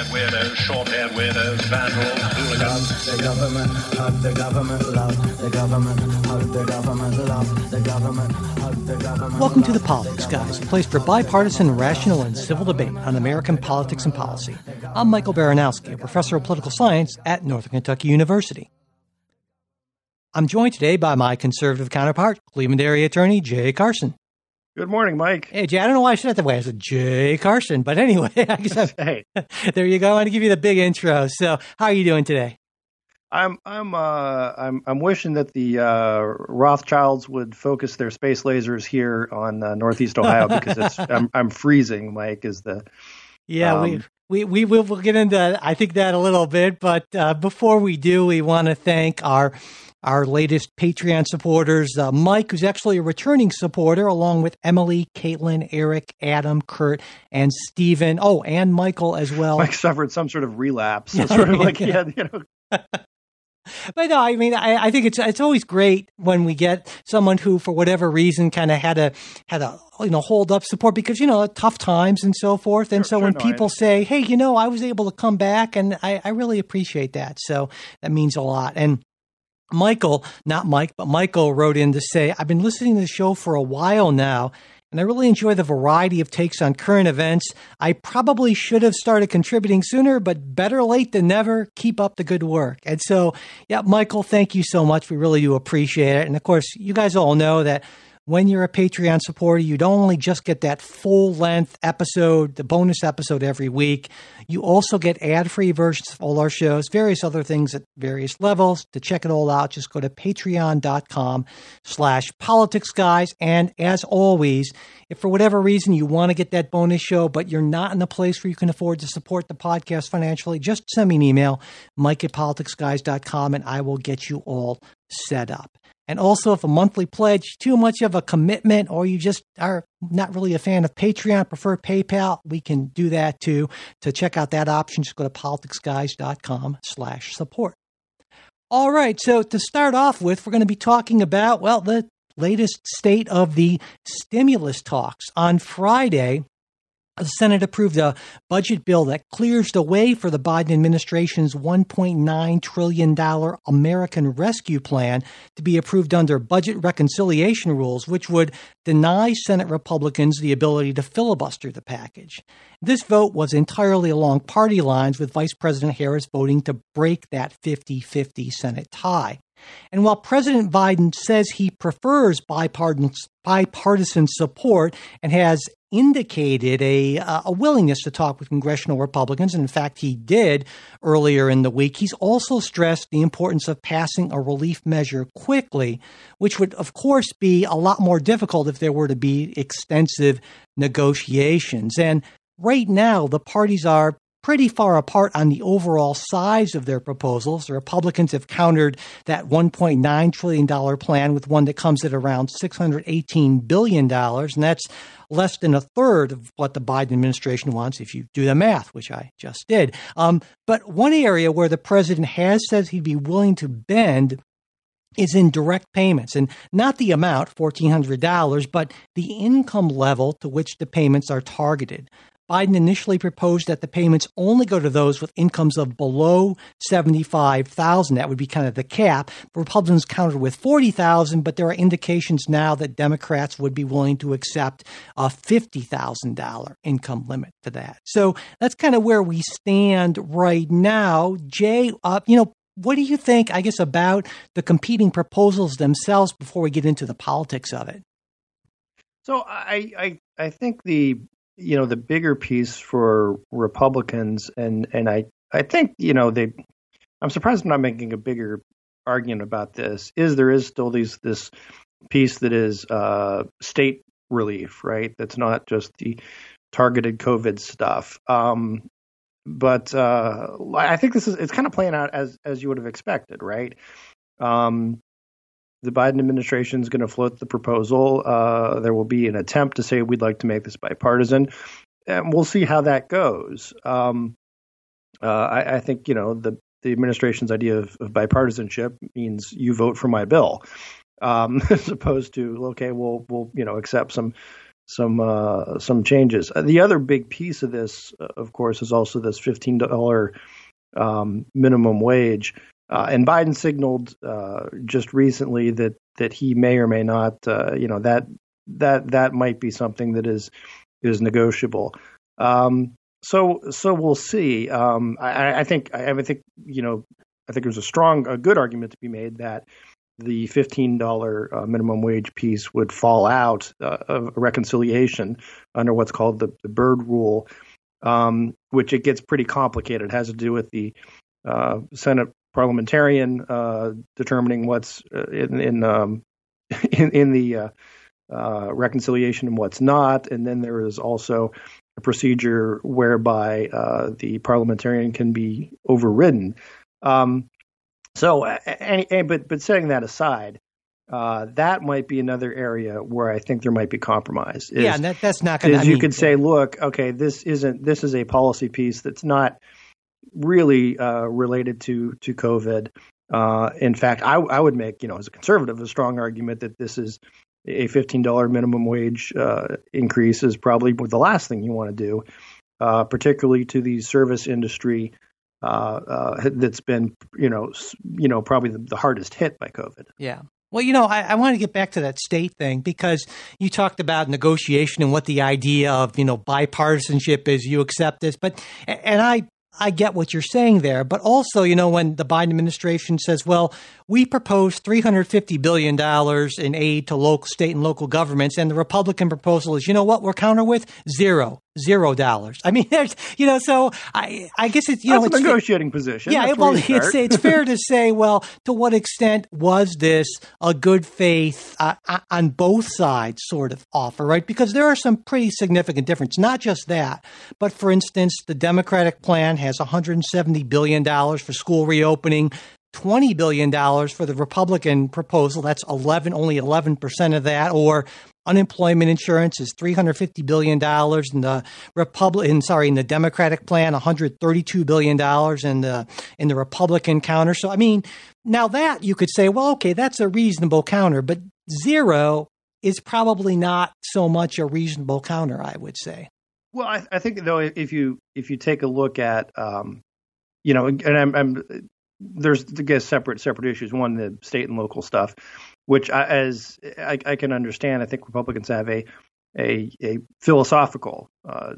Long-haired weirdos, short-haired weirdos, vandals, hooligans. The government, hug the government, love the government, hug the government, love the government, hug the government. Welcome to the Politics Guys, a place for bipartisan, rational, and civil debate on American politics and policy. I'm Michael Baranowski, a professor of political science at Northern Kentucky University. I'm joined today by my conservative counterpart, Cleveland area attorney Jay Carson. Good morning, Mike. Hey, Jay, I don't know why I said it that way. I said Jay Carson, but anyway, I guess I'm, Hey, there you go. I want to give you the big intro. So, how are you doing today? I'm I'm uh I'm I'm wishing that the uh, Rothschilds would focus their space lasers here on uh, Northeast Ohio because it's I'm I'm freezing. Mike is the Yeah, we Um, we we will we'll get into I think that a little bit, but uh, before we do, we want to thank our our latest Patreon supporters, uh, Mike, who's actually a returning supporter, along with Emily, Caitlin, Eric, Adam, Kurt, and Stephen. Oh, and Michael as well. Mike suffered some sort of relapse. Yeah, sort of like yeah. had, you know But no, I mean, I, I think it's it's always great when we get someone who, for whatever reason, kind of had a had a you know hold up support because you know tough times and so forth. And Sure, so sure, when no, people say, "Hey, you know, I was able to come back," and I, I really appreciate that. So that means a lot. And Michael, not Mike, but Michael wrote in to say, I've been listening to the show for a while now, and I really enjoy the variety of takes on current events. I probably should have started contributing sooner, but better late than never. Keep up the good work. And so, yeah, Michael, thank you so much. We really do appreciate it. And of course, you guys all know that when you're a Patreon supporter, you don't only just get that full length episode, the bonus episode every week, you also get ad free versions of all our shows, various other things at various levels. To check it all out, just go to patreon.com slash politics guys. And as always, if for whatever reason you want to get that bonus show, but you're not in a place where you can afford to support the podcast financially, just send me an email, mike at politicsguys.com, and I will get you all set up. And also, if a monthly pledge too much of a commitment, or you just are not really a fan of Patreon, prefer PayPal, we can do that too. To check out that option, just go to politicsguys.com slash support. All right, so to start off with, we're going to be talking about, well, the latest state of the stimulus talks. On Friday, the Senate approved a budget bill that clears the way for the Biden administration's $1.9 trillion American Rescue Plan to be approved under budget reconciliation rules, which would deny Senate Republicans the ability to filibuster the package. This vote was entirely along party lines, with Vice President Harris voting to break that 50 50 Senate tie. And while President Biden says he prefers bipartisan, bipartisan support and has indicated a, uh, a willingness to talk with congressional Republicans, and in fact, he did earlier in the week, he's also stressed the importance of passing a relief measure quickly, which would, of course, be a lot more difficult if there were to be extensive negotiations. And right now, the parties are pretty far apart on the overall size of their proposals. The Republicans have countered that $1.9 trillion plan with one that comes at around $618 billion, and that's less than a third of what the Biden administration wants if you do the math, which I just did. Um, but one area where the president has said he'd be willing to bend is in direct payments and not the amount, $1,400, but the income level to which the payments are targeted. Biden initially proposed that the payments only go to those with incomes of below 75,000. That would be kind of the cap. Republicans countered with 40,000, but there are indications now that Democrats would be willing to accept a $50,000 income limit for that. So that's kind of where we stand right now. Jay, uh, you know, what do you think, I guess, about the competing proposals themselves before we get into the politics of it? So I, I I think the you know the bigger piece for Republicans and and I I think you know they I'm surprised I'm not making a bigger argument about this is there is still these this piece that is uh, state relief right that's not just the targeted COVID stuff. Um, but uh, I think this is it's kind of playing out as as you would have expected, right? Um, the Biden administration is going to float the proposal. Uh, there will be an attempt to say we'd like to make this bipartisan, and we'll see how that goes. Um, uh, I, I, think you know the the administration's idea of, of bipartisanship means you vote for my bill, um, as opposed to okay, we'll we'll you know accept some some uh, some changes. Uh, the other big piece of this, uh, of course, is also this fifteen dollar um, minimum wage. Uh, and Biden signaled uh, just recently that that he may or may not, uh, you know, that that that might be something that is is negotiable. Um, so so we'll see. Um, I, I, think I, I think you know I think there's a strong a good argument to be made that the $15 uh, minimum wage piece would fall out uh, of reconciliation under what's called the, the Byrd Rule, um, which it gets pretty complicated. It has to do with the uh, Senate parliamentarian uh, determining what's uh, in in, um, in, in the uh, reconciliation and what's not, and then there is also a procedure whereby the parliamentarian can be overridden. Um, so, any, any, but but setting that aside, uh, that might be another area where I think there might be compromise. Is, yeah, that, that's not going to. You could say, look, okay, this isn't this is a policy piece that's not really uh, related to to COVID. Uh, in fact, I, I, would make, you know, as a conservative, a strong argument that this is a fifteen dollar minimum wage uh, increase is probably the last thing you want to do, uh, particularly to the service industry uh, uh, that's been, you know, you know, probably the, the hardest hit by COVID. Yeah. Well, you know, I, I want to get back to that state thing because you talked about negotiation and what the idea of, you know, bipartisanship is. You accept this, but and I I get what you're saying there, but also, you know, when the Biden administration says, well, we propose $350 billion in aid to local, state and local governments, and the Republican proposal is, you know what, we're counter with? Zero. Zero dollars. I mean, there's, you know, so I, I guess it's, you That's know, it's a negotiating position. Yeah, That's well, it's, it's fair to say, well, to what extent was this a good faith uh, on both sides sort of offer, right? Because there are some pretty significant differences. Not just that, but for instance, the Democratic plan has 170 billion dollars for school reopening. $20 billion for the Republican proposal. That's 11, only 11% of that. Or unemployment insurance is $350 billion in the Republican, sorry, in the Democratic plan, $132 billion in the, in the Republican counter. So, I mean, now that you could say, well, okay, that's a reasonable counter, but zero is probably not so much a reasonable counter, I would say. Well, I, I think though, if you if you take a look at, um, you know, and I'm, I'm there's I guess separate separate issues. One, the state and local stuff, which I, as I, I, can understand, I think Republicans have a a, a philosophical, uh,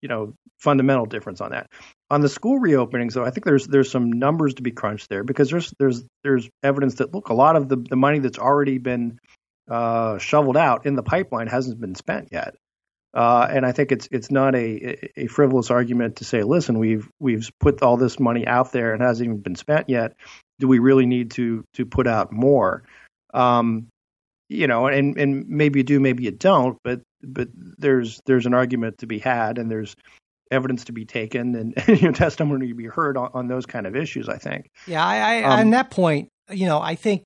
you know, fundamental difference on that. On the school reopenings, though, I think there's there's some numbers to be crunched there because there's there's there's evidence that look a lot of the the money that's already been uh, shoveled out in the pipeline hasn't been spent yet. Uh, and I think it's it's not a, a frivolous argument to say, listen, we've we've put all this money out there and hasn't even been spent yet. Do we really need to to put out more? Um, you know, and and maybe you do, maybe you don't, but but there's there's an argument to be had, and there's evidence to be taken, and, and you know, testimony to be heard on, on, those kind of issues. I think. Yeah, I, I um, on that point, you know, I think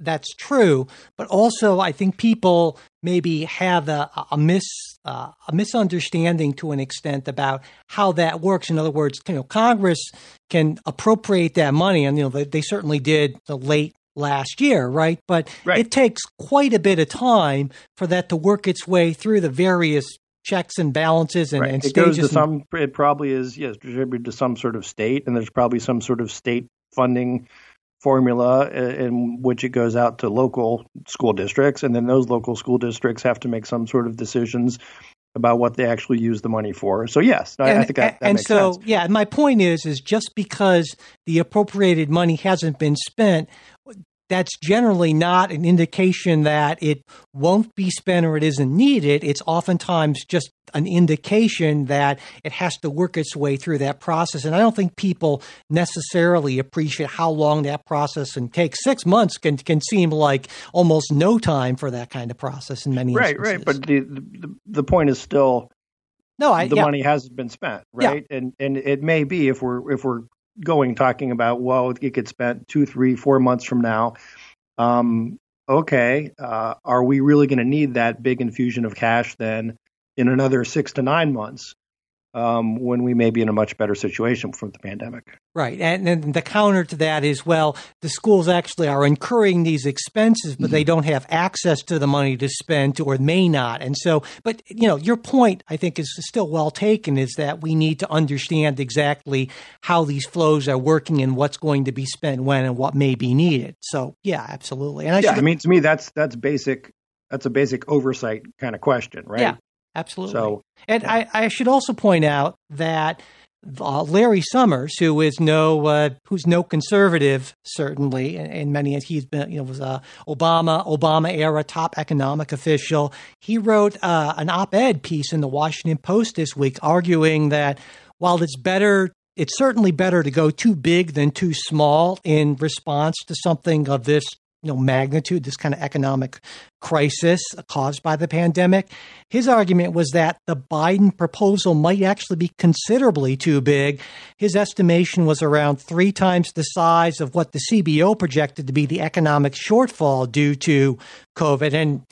that's true, but also I think people maybe have a, a mis uh, a misunderstanding to an extent about how that works. In other words, you know, Congress can appropriate that money, and you know they, they certainly did the late last year, right? But right. it takes quite a bit of time for that to work its way through the various checks and balances and, right. and it stages. Goes to some, it probably is yes distributed to some sort of state, and there's probably some sort of state funding formula uh, in which it goes out to local school districts, and then those local school districts have to make some sort of decisions about what they actually use the money for. So yes, and, I think that, that and so sense. yeah, my point is is just because the appropriated money hasn't been spent that's generally not an indication that it won't be spent or it isn't needed. It's oftentimes just an indication that it has to work its way through that process. And I don't think people necessarily appreciate how long that process can take. Six months can can seem like almost no time for that kind of process in many right, instances. Right, right. But the, the the point is still No, I the yeah. money hasn't been spent, Yeah. right? And and it may be if we're if we're going talking about well, it gets spent two, three, four months from now. Um, okay, uh, are we really going to need that big infusion of cash then in another six to nine months um, when we may be in a much better situation from the pandemic? Right. And, and the counter to that is well, the schools actually are incurring these expenses, but they don't have access to the money to spend or may not. And so, but, you know, your point, I think, is still well taken is that we need to understand exactly how these flows are working and what's going to be spent when and what may be needed. So, yeah, absolutely. And I Yeah, I mean to me that's that's basic. That's a basic oversight kind of question, right? Yeah. Absolutely. So And I, I should also point out that uh, Larry Summers, who is no uh, who's no conservative, certainly, in, in many he's been you know was a Obama Obama era top economic official. He wrote uh, an op-ed piece in the Washington Post this week, arguing that while it's better. It's certainly better to go too big than too small in response to something of this you know magnitude, this kind of economic crisis caused by the pandemic. His argument was that the Biden proposal might actually be considerably too big. His estimation was around three times the size of what the CBO projected to be the economic shortfall due to COVID. And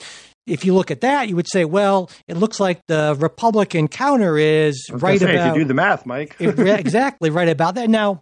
if you look at that, you would say, well, it looks like the Republican counter is right say, about if you do the math, Mike. it- exactly right about that. Now,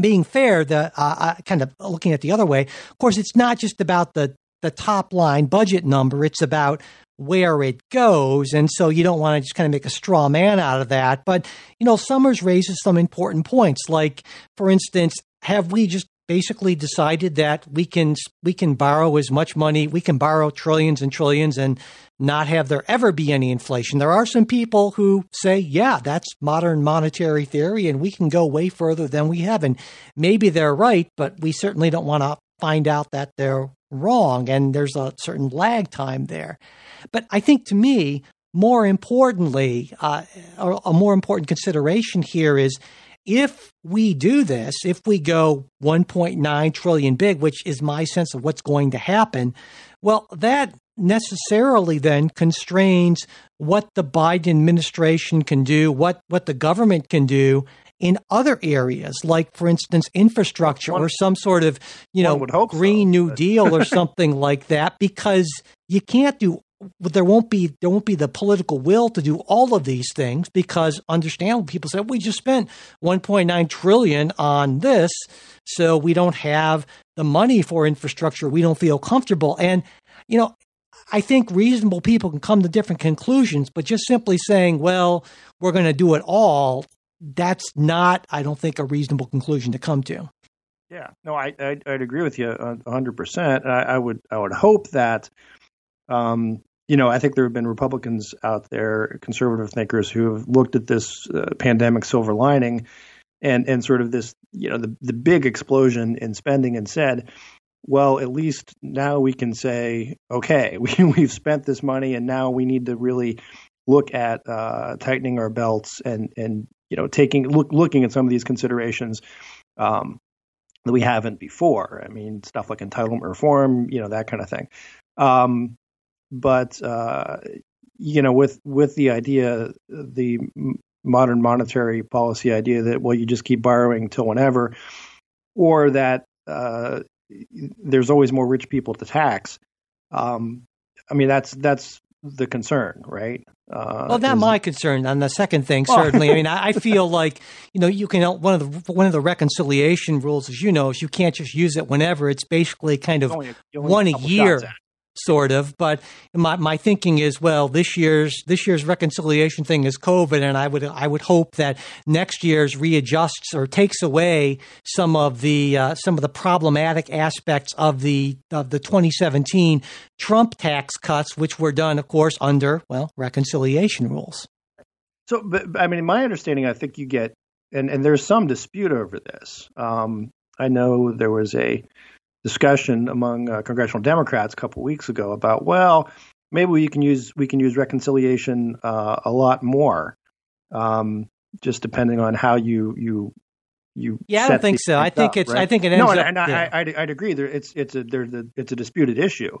being fair, the uh, uh, kind of looking at the other way, of course, it's not just about the the top line budget number; it's about where it goes, and so you don't want to just kind of make a straw man out of that. But you know, Summers raises some important points, like for instance, have we just basically decided that we can we can borrow as much money, we can borrow trillions and trillions and not have there ever be any inflation. There are some people who say, yeah, that's modern monetary theory and we can go way further than we have. And maybe they're right, but we certainly don't want to find out that they're wrong. And there's a certain lag time there. But I think to me, more importantly, uh, a a more important consideration here is if we do this, if we go 1.9 trillion big, which is my sense of what's going to happen, well, that necessarily then constrains what the Biden administration can do, what, what the government can do in other areas, like, for instance, infrastructure One- or some sort of, you know, hope so, Green New Deal or something like that, because you can't do there won't be there won't be the political will to do all of these things because understand people say we just spent 1.9 trillion on this so we don't have the money for infrastructure. We don't feel comfortable. And you know I think reasonable people can come to different conclusions but just simply saying well we're going to do it all that's not I don't think a reasonable conclusion to come to Yeah, no, I, I I'd agree with you hundred percent. I, I would I would hope that, um, you know, I think there have been Republicans out there, conservative thinkers, who have looked at this uh, pandemic silver lining, and and sort of this, you know, the the big explosion in spending, and said, well, at least now we can say, okay, we we've spent this money, and now we need to really look at uh, tightening our belts and and you know taking look looking at some of these considerations. Um, that we haven't before. I mean, stuff like entitlement reform, you know, that kind of thing. Um, but uh, you know, with with the idea, the modern monetary policy idea that well, you just keep borrowing till whenever, or that uh, there's always more rich people to tax. Um, I mean, that's that's the concern, right? Uh, Well, not is- my concern. On the second thing, Well- certainly. I mean, I, I feel like you know you can one of the one of the reconciliation rules, as you know, is you can't just use it whenever. It's basically kind of only only one a year, shots at it. Sort of. But my my thinking is, well, this year's this year's reconciliation thing is COVID, and I would I would hope that next year's readjusts or takes away some of the uh, some of the problematic aspects of the of the 2017 Trump tax cuts, which were done, of course, under well reconciliation rules. So, but, I mean, in my understanding, I think you get, and, and there's some dispute over this. Um, I know there was a discussion among uh, congressional Democrats a couple weeks ago about, well, maybe we can use we can use reconciliation uh, a lot more, um, just depending on how you you you. Yeah, I don't think so. I think up, it's- I right? think it no, and, up- and yeah. I, I'd, I'd agree. There, it's it's a there's a it's a disputed issue.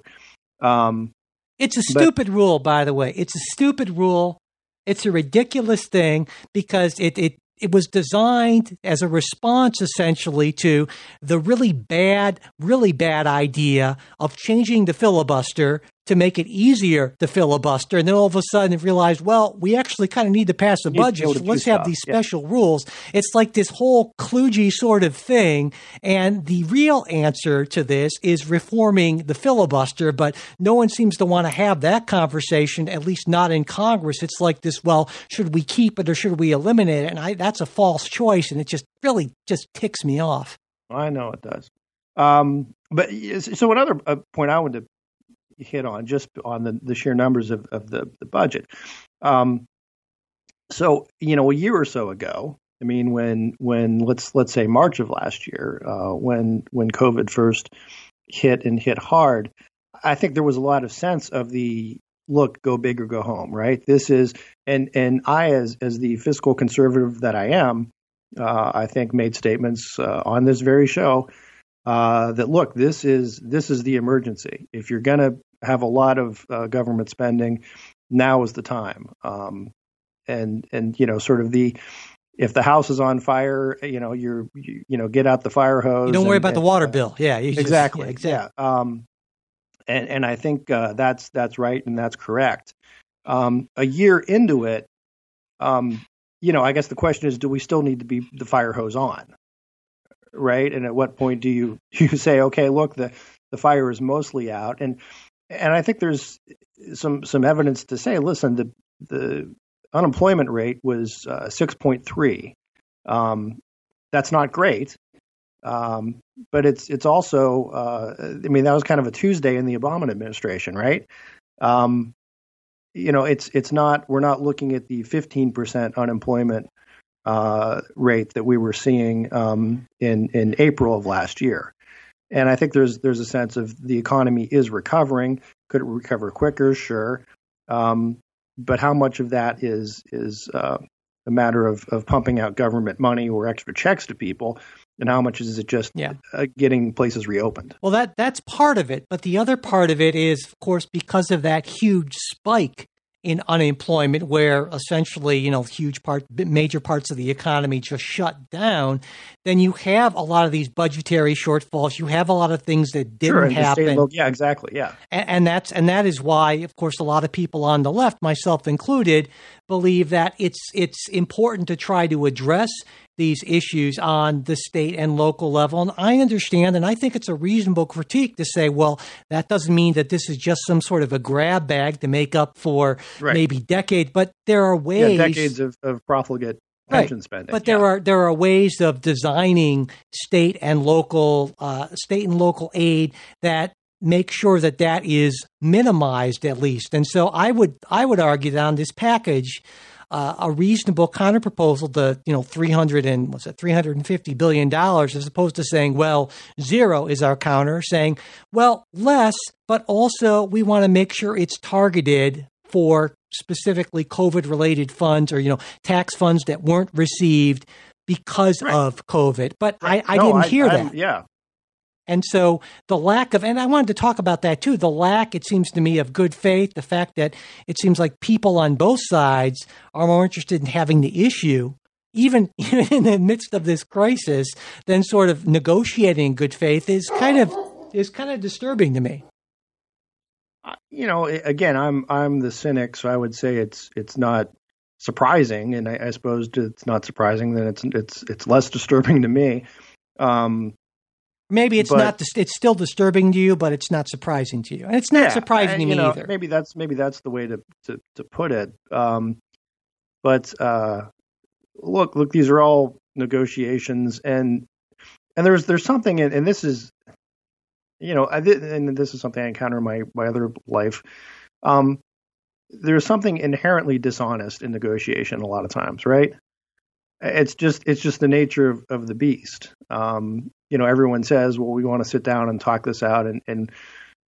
Um, It's a But- stupid rule, by the way. It's a stupid rule It's a ridiculous thing because it, it it was designed as a response essentially to the really bad, really bad idea of changing the filibuster to make it easier to filibuster. And then all of a sudden realized, well, we actually kind of need to pass a budget. So let's have these special yeah. rules. It's like this whole kludgy sort of thing. And the real answer to this is reforming the filibuster, but no one seems to want to have that conversation, at least not in Congress. It's like this, well, should we keep it or should we eliminate it? And I, that's a false choice. And it just really just ticks me off. I know it does. Um, but so another uh, point I wanted to hit on just on the, the sheer numbers of, of the, the budget. Um, so you know, a year or so ago, I mean, when when let's let's say March of last year, uh, when when COVID first hit and hit hard, I think there was a lot of sense of the look, go big or go home, right? This is and and I as as the fiscal conservative that I am, uh, I think made statements uh, on this very show uh, that look, this is this is the emergency. If you're going to have a lot of uh, government spending, now is the time. Um, and and you know, sort of the if the house is on fire, you know, you're you, you know, get out the fire hose. You don't and, worry about and, the water bill. Yeah, exactly. Just, yeah, exactly. Yeah. Um, and and I think uh, that's that's right and that's correct. Um, a year into it, um, you know, I guess the question is, do we still need to be the fire hose on? Right? And at what point do you you say, okay, look, the the fire is mostly out, and and I think there's some some evidence to say, listen, the the unemployment rate was uh, six point three. Um, that's not great, um, but it's it's also uh, I mean that was kind of a Tuesday in the Obama administration, right? Um, you know, it's it's not we're not looking at the 15% unemployment uh, rate that we were seeing um, in in April of last year. And I think there's there's a sense of the economy is recovering. Could it recover quicker? Sure. Um, but how much of that is is uh, a matter of, of pumping out government money or extra checks to people, and how much is it just yeah. uh, getting places reopened? Well, that that's part of it, but the other part of it is, of course, because of that huge spike in unemployment where essentially, you know, huge part, major parts of the economy just shut down, then you have a lot of these budgetary shortfalls. You have a lot of things that didn't sure, happen. yeah, exactly. Yeah. And, and that's, and that is why, of course, a lot of people on the left, myself included, believe that it's, it's important to try to address these issues on the state and local level. And I understand, and I think it's a reasonable critique to say, well, that doesn't mean that this is just some sort of a grab bag to make up for right. maybe decades, but there are ways. Yeah, decades of, of profligate pension right. spending. But there yeah. are there are ways of designing state and local uh, state and local aid that make sure that that is minimized at least. And so I would I would argue that on this package, uh, a reasonable counterproposal to you know 300 and what's it 350 billion dollars as opposed to saying well zero is our counter saying well less but also we want to make sure it's targeted for specifically covid related funds or you know tax funds that weren't received because right. of covid but right. i, I no, didn't hear I, that yeah and so the lack of, and I wanted to talk about that too, the lack, it seems to me, of good faith, the fact that it seems like people on both sides are more interested in having the issue, even, even in the midst of this crisis, than sort of negotiating good faith is kind of, is kind of disturbing to me. You know, again, I'm I'm the cynic, so I would say it's it's not surprising, and I, I suppose it's not surprising. Then it's it's it's less disturbing to me. Um, Maybe it's but, not. It's still disturbing to you, but it's not surprising to you, and it's not yeah, surprising to me know, either. Maybe that's maybe that's the way to to, to put it. Um, but uh, look, look, these are all negotiations, and and there's there's something, in, and this is, you know, I did, and this is something I encounter in my my other life. Um, there's something inherently dishonest in negotiation a lot of times, right? It's just it's just the nature of, of the beast. Um, you know, everyone says, well, we want to sit down and talk this out and, and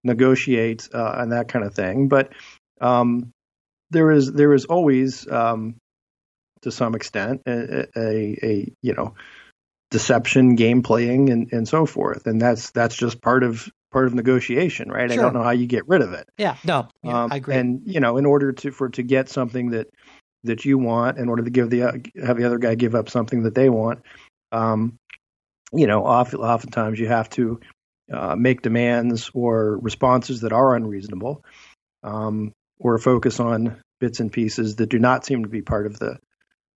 negotiate uh, and that kind of thing. But um, there is there is always, um, to some extent, a, a, a, you know deception, game playing, and, and so forth, and that's that's just part of part of negotiation, right? Sure. I don't know how you get rid of it. Yeah, no, yeah, um, I agree. And you know, in order to for to get something that that you want in order to give the have the other guy give up something that they want. Um, you know, often, oftentimes you have to uh, make demands or responses that are unreasonable, um, or focus on bits and pieces that do not seem to be part of the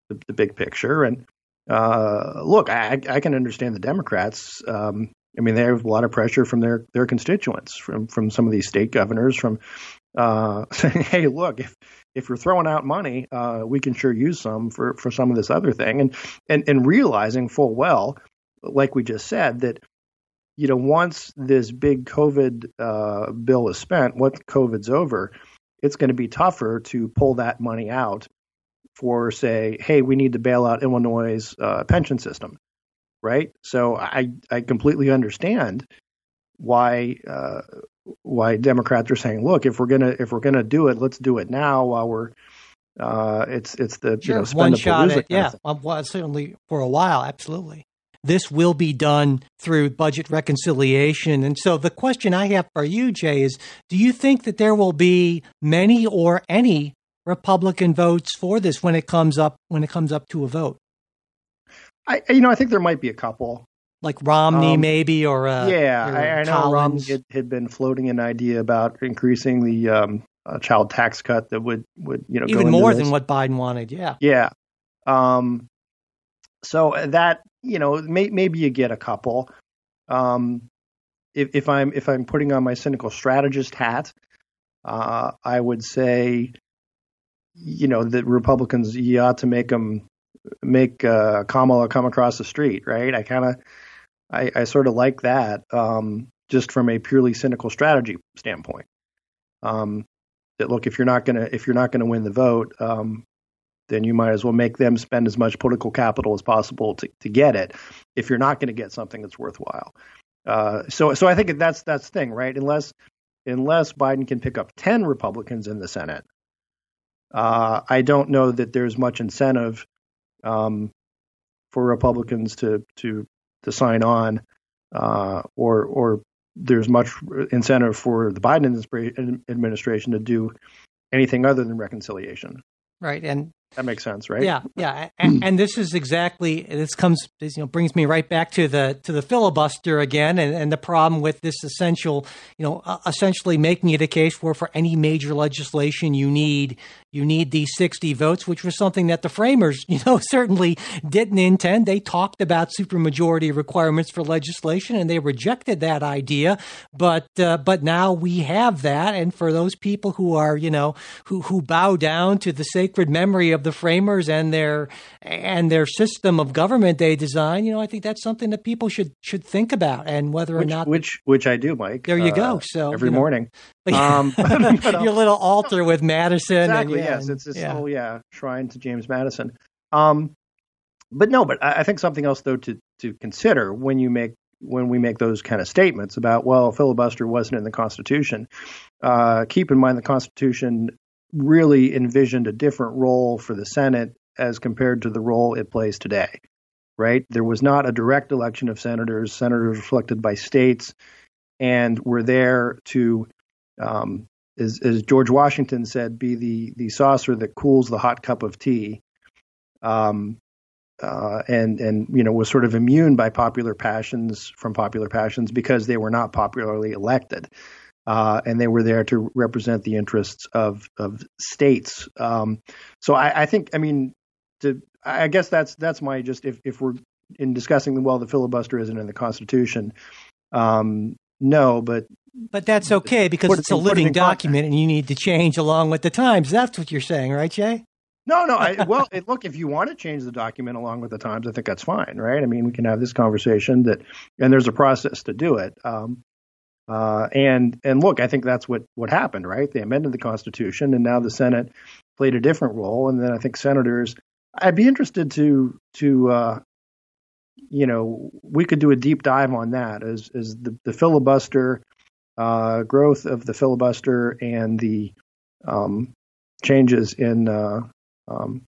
the, the big picture. And uh, look, I, I, can understand the Democrats. Um, I mean, they have a lot of pressure from their their constituents, from from some of these state governors, from uh, saying, "Hey, look, if if you're throwing out money, uh, we can sure use some for for some of this other thing," and and and realizing full well, like we just said, that you know once this big COVID uh, bill is spent, once COVID's over, it's going to be tougher to pull that money out for say, "Hey, we need to bail out Illinois' uh, pension system." right? So I I completely understand why uh, why Democrats are saying, look, if we're gonna if we're gonna do it, let's do it now while we're uh, it's it's the sure, you know one shot at yeah well, certainly for a while absolutely this will be done through budget reconciliation. And so the question I have for you Jay is do you think that there will be many or any Republican votes for this when it comes up when it comes up to a vote? I, you know, I think there might be a couple, like Romney, um, maybe, or uh, yeah, I, I, know Romney had, had, been floating an idea about increasing the um, uh, child tax cut that would would you know even more than what Biden wanted. Yeah, yeah. Um, so that you know, may, maybe you get a couple. Um, if, if I'm if I'm putting on my cynical strategist hat, uh, I would say, you know, that Republicans you ought to make them make uh, Kamala come across the street, right? I kind of, I, I sort of like that, um, just from a purely cynical strategy standpoint. Um, that look, if you're not gonna, if you're not gonna win the vote, um, then you might as well make them spend as much political capital as possible to, to get it. If you're not going to get something that's worthwhile, uh, so so I think that's that's the thing, right? Unless unless Biden can pick up ten Republicans in the Senate, uh, I don't know that there's much incentive um, for Republicans to to to sign on, uh, or or there's much incentive for the Biden administration to do anything other than reconciliation. Right, and that makes sense, right? Yeah, yeah, and, and, this is exactly this comes this, you know brings me right back to the to the filibuster again, and, and the problem with this essential you know uh, essentially making it a case where for any major legislation you need you need these 60 votes, which was something that the framers, you know, certainly didn't intend. They talked about supermajority requirements for legislation and they rejected that idea. But, uh, but now we have that. And for those people who are, you know, who, who bow down to the sacred memory of the framers and their, and their system of government they design, you know, I think that's something that people should, should think about and whether which, or not. Which, which I do, Mike. There you uh, go. So every you know, morning. Um, your little altar with Madison. Exactly. And, yeah, yes, it's this yeah. whole yeah shrine to James Madison. Um, but no, but I, I think something else though to to consider when you make when we make those kind of statements about well filibuster wasn't in the Constitution. Uh, keep in mind the Constitution really envisioned a different role for the Senate as compared to the role it plays today. Right? There was not a direct election of senators. Senators were elected by states and were there to um, as, as George Washington said, be the the saucer that cools the hot cup of tea, um, uh, and and you know was sort of immune by popular passions from popular passions because they were not popularly elected, uh, and they were there to represent the interests of of states. Um, so I, I think, I mean, to I guess that's that's my just if if we're in discussing well the filibuster isn't in the Constitution. Um, no, but but that's okay because it's a living document, and you need to change along with the times. That's what you're saying, right, Jay? No, no. I, well, it, look, if you want to change the document along with the times, I think that's fine, right? I mean, we can have this conversation that, and there's a process to do it. Um, uh, and and look, I think that's what what happened, right? They amended the Constitution, and now the Senate played a different role. And then I think senators, I'd be interested to to uh, you know, we could do a deep dive on that as as the, the filibuster uh, growth of the filibuster and the um, changes in uh, um,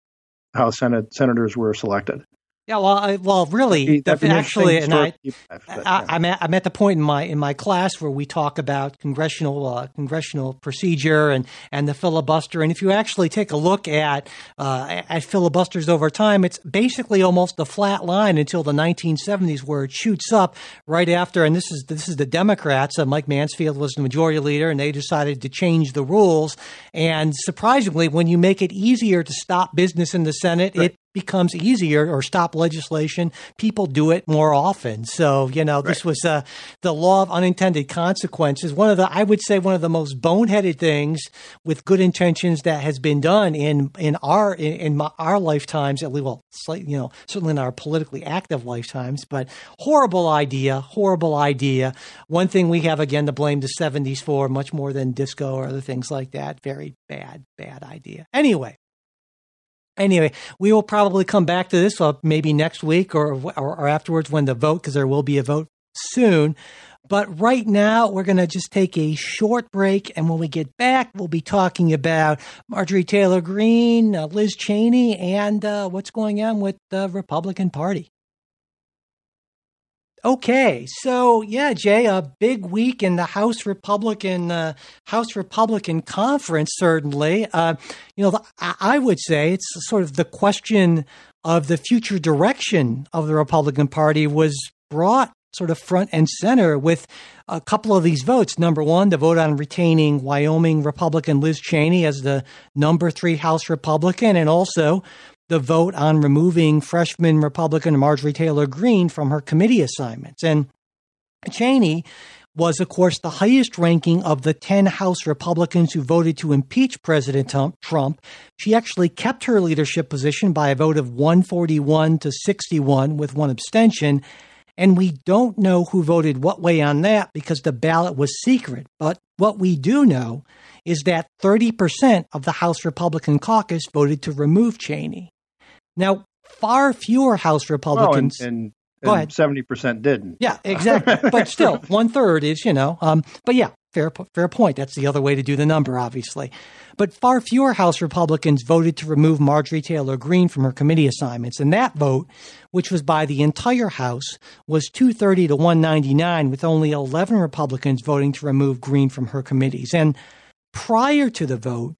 how Senate senators were selected. Yeah, well, I, well, really, That'd be an actually, and I, story to keep, but, I, yeah. I'm at, at the point in my in my class where we talk about congressional uh, congressional procedure and and the filibuster. And if you actually take a look at uh, at filibusters over time, it's basically almost a flat line until the 1970s, where it shoots up right after. And this is this is the Democrats. Uh, Mike Mansfield was the majority leader, and they decided to change the rules. And surprisingly, when you make it easier to stop business in the Senate, it becomes easier or stop legislation, people do it more often. So, you know, this was uh, the law of unintended consequences. One of the, I would say, one of the most boneheaded things with good intentions that has been done in in our in, in my, our lifetimes, at least, well, slightly, you know, certainly in our politically active lifetimes. But horrible idea, horrible idea. One thing we have again to blame the '70s for, much more than disco or other things like that. Very bad, bad idea. Anyway. Anyway, we will probably come back to this maybe next week or, or, or afterwards when the vote, because there will be a vote soon. But right now, we're going to just take a short break. And when we get back, we'll be talking about Marjorie Taylor Greene, uh, Liz Cheney, and uh, what's going on with the Republican Party. Okay, so yeah, Jay, a big week in the House Republican uh, House Republican conference. Certainly, uh, you know, the, I I would say it's sort of the question of the future direction of the Republican Party was brought sort of front and center with a couple of these votes. Number one, the vote on retaining Wyoming Republican Liz Cheney as the number three House Republican, and also the vote on removing freshman Republican Marjorie Taylor Greene from her committee assignments. And Cheney was, of course, the highest ranking of the 10 House Republicans who voted to impeach President Trump. She actually kept her leadership position by a vote of 141 to 61 with one abstention. And we don't know who voted what way on that because the ballot was secret. But what we do know is that 30% of the House Republican caucus voted to remove Cheney. Now, far fewer House Republicans. and, and, Go ahead. 70% didn't. Yeah, exactly. but still, one third is, you know, um, but yeah, fair, fair point. That's the other way to do the number, obviously. But far fewer House Republicans voted to remove Marjorie Taylor Greene from her committee assignments. And that vote, which was by the entire House, was 230 to 199, with only 11 Republicans voting to remove Greene from her committees. And prior to the vote,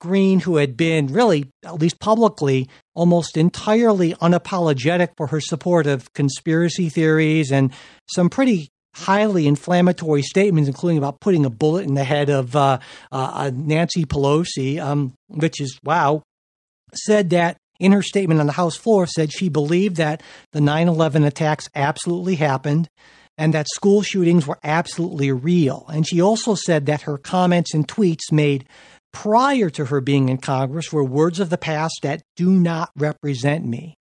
Greene, who had been really, at least publicly, almost entirely unapologetic for her support of conspiracy theories and some pretty highly inflammatory statements, including about putting a bullet in the head of uh, uh, Nancy Pelosi, um, which is wow, said that in her statement on the House floor, said she believed that the 9 11 attacks absolutely happened and that school shootings were absolutely real. And she also said that her comments and tweets made prior to her being in Congress were words of the past that do not represent me.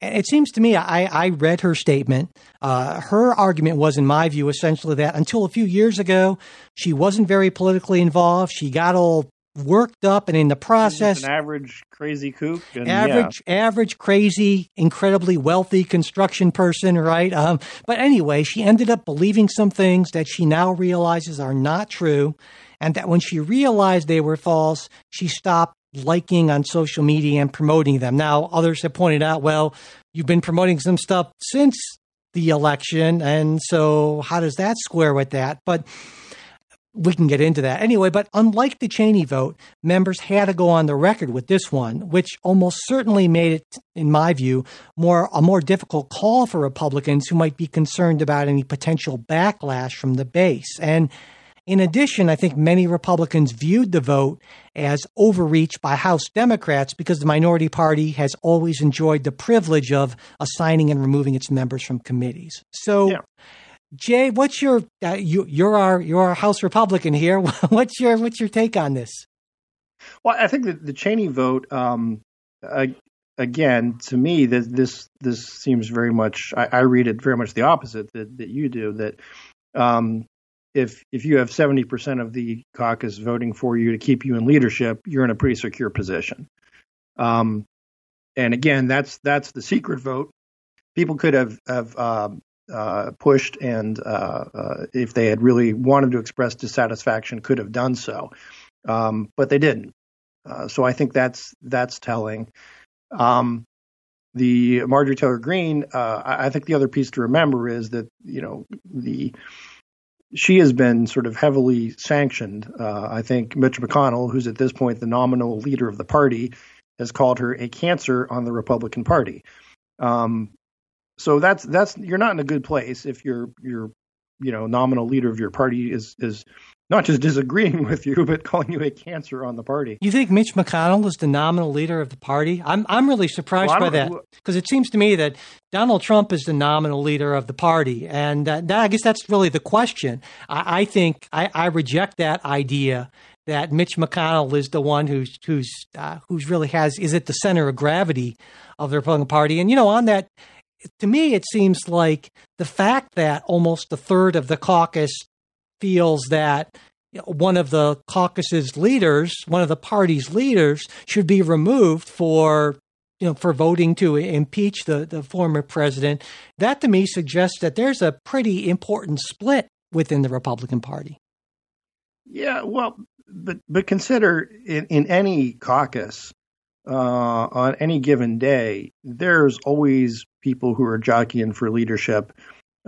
And it seems to me, I, I read her statement. Uh, her argument was, in my view, essentially that until a few years ago, she wasn't very politically involved. She got all worked up, and in the process, an average crazy kook. And average, average, crazy, incredibly wealthy construction person, right? Um, but anyway, she ended up believing some things that she now realizes are not true, and that when she realized they were false, she stopped liking on social media and promoting them. Now, others have pointed out, well, you've been promoting some stuff since the election, and so how does that square with that? But we can get into that anyway. But unlike the Cheney vote, members had to go on the record with this one, which almost certainly made it, in my view, more a more difficult call for Republicans who might be concerned about any potential backlash from the base. And in addition, I think many Republicans viewed the vote as overreach by House Democrats because the minority party has always enjoyed the privilege of assigning and removing its members from committees. So. Yeah. Jay, what's your uh, you you're our you're our House Republican here. what's your what's your take on this? Well, I think that the Cheney vote, um, uh, again, to me, this this this seems very much. I, I read it very much the opposite that, that you do. That um, if if you have seventy percent of the caucus voting for you to keep you in leadership, you're in a pretty secure position. Um, and again, that's that's the secret vote. People could have have um, uh, pushed, and uh, uh, if they had really wanted to express dissatisfaction, could have done so, um, but they didn't. Uh, so I think that's that's telling. Um, the Marjorie Taylor Greene, uh, I think the other piece to remember is that you know the she has been sort of heavily sanctioned. Uh, I think Mitch McConnell, who's at this point the nominal leader of the party, has called her a cancer on the Republican Party. Um, so that's that's you're not in a good place if your your you know nominal leader of your party is is not just disagreeing with you, but calling you a cancer on the party. You think Mitch McConnell is the nominal leader of the party? I'm I'm really surprised well, by that because it seems to me that Donald Trump is the nominal leader of the party, and uh, that, I guess that's really the question. I, I think I, I, reject that idea that Mitch McConnell is the one who's who's uh, who's really has is at the center of gravity of the Republican Party, and you know on that. To me, it seems like the fact that almost a third of the caucus feels that one of the caucus's leaders, one of the party's leaders, should be removed for you know for voting to impeach the, the former president. That to me suggests that there's a pretty important split within the Republican Party. Yeah, well, but but consider in, in any caucus uh, on any given day, there's always people who are jockeying for leadership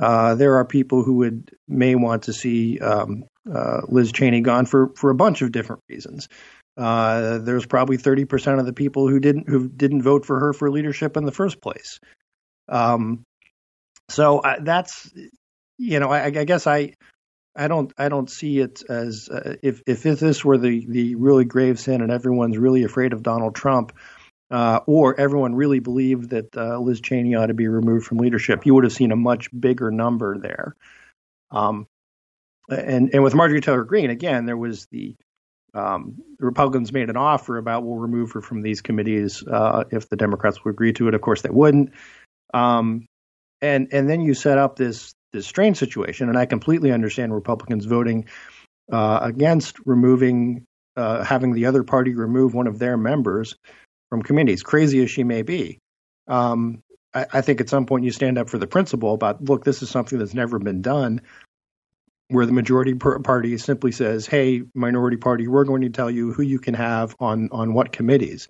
uh, there are people who would may want to see um, uh, Liz Cheney gone for for a bunch of different reasons. Uh, there's probably 30% of the people who didn't who didn't vote for her for leadership in the first place. Um, so I, that's you know I, I, guess I I don't I don't see it as uh, if if this were the the really grave sin and everyone's really afraid of Donald Trump uh, or everyone really believed that uh, Liz Cheney ought to be removed from leadership, you would have seen a much bigger number there. Um, and and with Marjorie Taylor Greene, again, there was the um, the Republicans made an offer about we'll remove her from these committees uh, if the Democrats would agree to it. Of course, they wouldn't. Um, and and then you set up this this strange situation, and I completely understand Republicans voting uh, against removing uh, having the other party remove one of their members from committees, crazy as she may be. Um, I, I, think at some point you stand up for the principle about, look, this is something that's never been done, where the majority party simply says, hey, minority party, we're going to tell you who you can have on on what committees,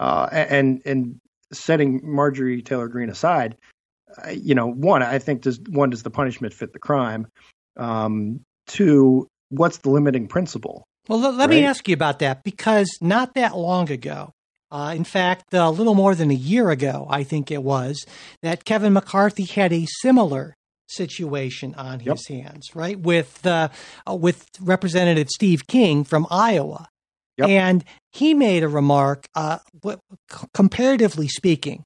uh, and and setting Marjorie Taylor Greene aside, uh, you know, one, I think does one does the punishment fit the crime? Um, two, what's the limiting principle? Well, let, let right? me ask you about that because not that long ago, uh, in fact, a little more than a year ago, I think it was, that Kevin McCarthy had a similar situation on his yep. hands, right? With uh, uh, with Representative Steve King from Iowa, yep. and he made a remark. Uh, comparatively speaking,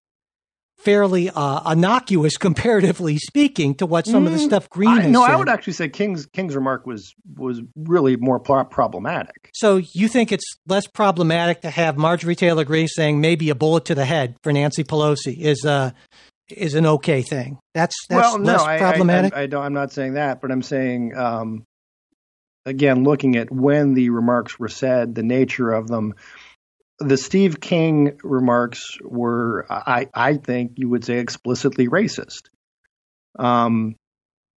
fairly uh, innocuous, comparatively speaking, to what some mm, of the mm, stuff Greene. I, no, said. I would actually say King's King's remark was was really more pro- problematic. So you think it's less problematic to have Marjorie Taylor Greene saying maybe a bullet to the head for Nancy Pelosi is uh is an okay thing? That's that's well, less no, problematic. I, I, I, don't. I'm not saying that, but I'm saying. Um, again, looking at when the remarks were said, the nature of them, the Steve King remarks were, I, I think you would say, explicitly racist. Um,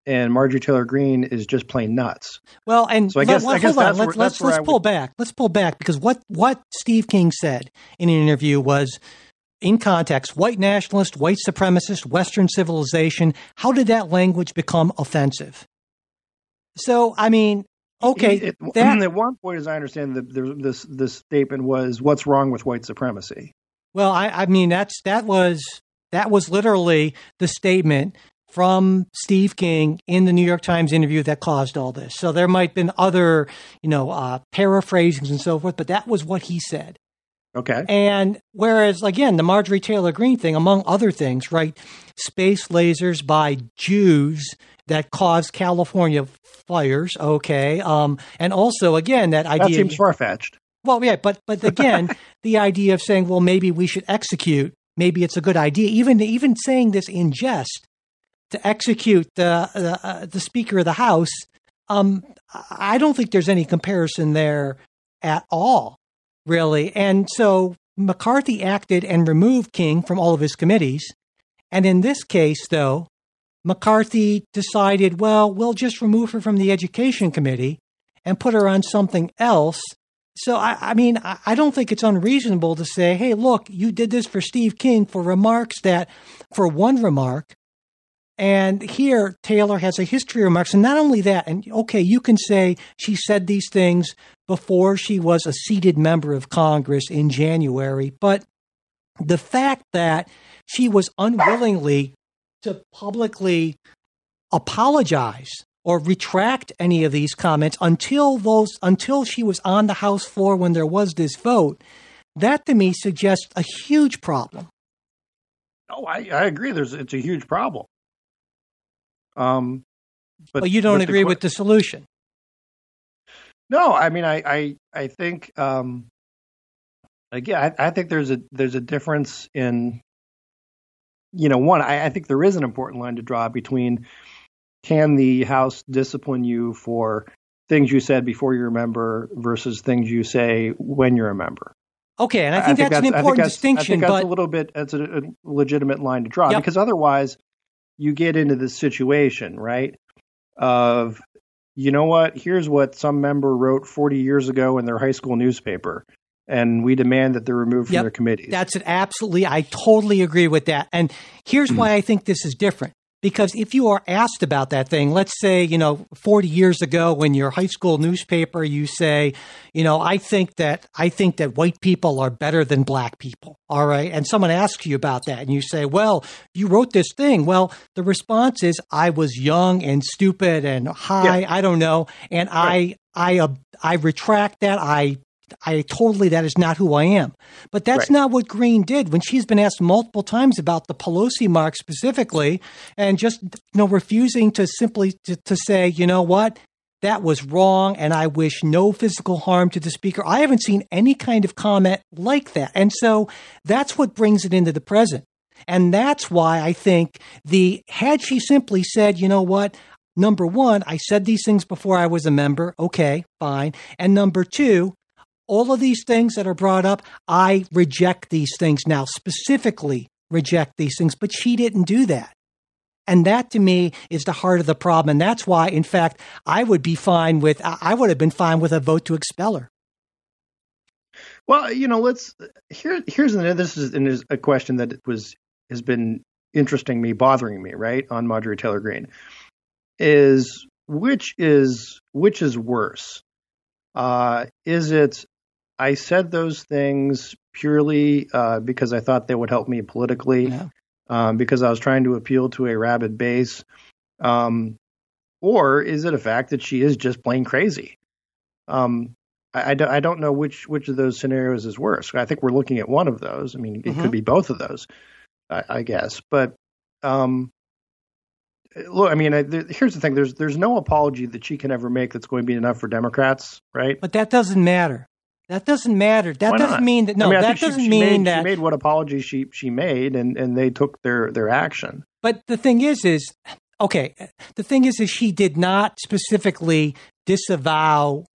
and Marjorie Taylor Greene is just plain nuts. Well, and so I guess, I guess hold on. Let's, let's, let's pull would... back. Let's pull back because what what Steve King said in an interview was, in context, white nationalist, white supremacist, Western civilization. How did that language become offensive? So, I mean, Okay, it, that, at one point, as I understand, the, the, this this statement was, "What's wrong with white supremacy?" Well, I, I mean that's that was that was literally the statement from Steve King in the New York Times interview that caused all this. So there might have been other, you know, uh, paraphrasings and so forth, but that was what he said. Okay. And whereas, again, the Marjorie Taylor Greene thing, among other things, right? Space lasers by Jews that caused California fires. Okay. Um, and also, again, that idea. That seems far fetched. Well, yeah, but but again, the idea of saying, well, maybe we should execute. Maybe it's a good idea. Even even saying this in jest to execute the the, uh, the Speaker of the House. Um, I don't think there's any comparison there at all, really. And so McCarthy acted and removed King from all of his committees. And in this case, though, McCarthy decided, well, we'll just remove her from the Education Committee and put her on something else. So I, I mean, I, I don't think it's unreasonable to say, "Hey, look, you did this for Steve King for remarks that, for one remark, and here Taylor has a history of remarks, and not only that, and okay, you can say she said these things before she was a seated member of Congress in January, but the fact that she was unwillingly to publicly apologize or retract any of these comments until those until she was on the House floor when there was this vote, that to me suggests a huge problem. Oh, I, I agree. There's it's a huge problem. Um, but, but you don't agree the, with the solution. No, I mean, I, I, I think, um, again, I, I think there's a there's a difference in, you know, one. I, I think there is an important line to draw between can the House discipline you for things you said before you're a member versus things you say when you're a member. Okay, and I think, I think that's, that's, an important distinction. I think that's but... a little bit that's a, a legitimate line to draw yep. because otherwise you get into this situation, right? Of you know what? Here's what some member wrote 40 years ago in their high school newspaper, and we demand that they're removed yep, from their committees. That's it. Absolutely, I totally agree with that. And here's why I think this is different. Because if you are asked about that thing, let's say, you know, 40 years ago in your high school newspaper, you say, you know, I think that, I think that white people are better than black people. All right. And someone asks you about that and you say, well, you wrote this thing. Well, the response is, I was young and stupid and high. Yeah. I don't know. And right. I, I, uh, I retract that. I I totally, that is not who I am. But that's right. not what Greene did when she's been asked multiple times about the Pelosi mark specifically and just, you know, refusing to simply to, to say, you know what, that was wrong and I wish no physical harm to the speaker. I haven't seen any kind of comment like that. And so that's what brings it into the present. And that's why I think the, had she simply said, you know what, number one, I said these things before I was a member. Okay, fine. And number two, all of these things that are brought up, I reject these things now, specifically reject these things, but she didn't do that. And that to me is the heart of the problem. And that's why, in fact, I would be fine with, I would have been fine with a vote to expel her. Well, you know, let's, here, here's, this is a question that was, has been interesting me, bothering me, right, on Marjorie Taylor Greene, is which is, which is worse? Uh, is it I said those things purely uh, because I thought they would help me politically, yeah. um, because I was trying to appeal to a rabid base. Um, or is it a fact that she is just plain crazy? Um, I, I, don't, I, don't know which which of those scenarios is worse. I think we're looking at one of those. I mean, it mm-hmm. could be both of those, I, I guess. But um, look, I mean, I, there, here's the thing: there's there's no apology that she can ever make that's going to be enough for Democrats, right? But that doesn't matter. That doesn't matter. That doesn't mean that. No, I mean, that doesn't she, she mean made, that she made what apology she she made, and and they took their their action. But the thing is, is okay. The thing is, is she did not specifically disavow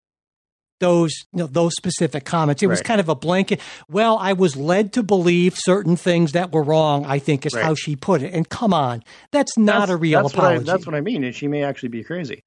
those you know, those specific comments. It right. was kind of a blanket. Well, I was led to believe certain things that were wrong. I think is right. how she put it. And come on, that's not that's, a real that's apology. What I, that's what I mean. And she may actually be crazy.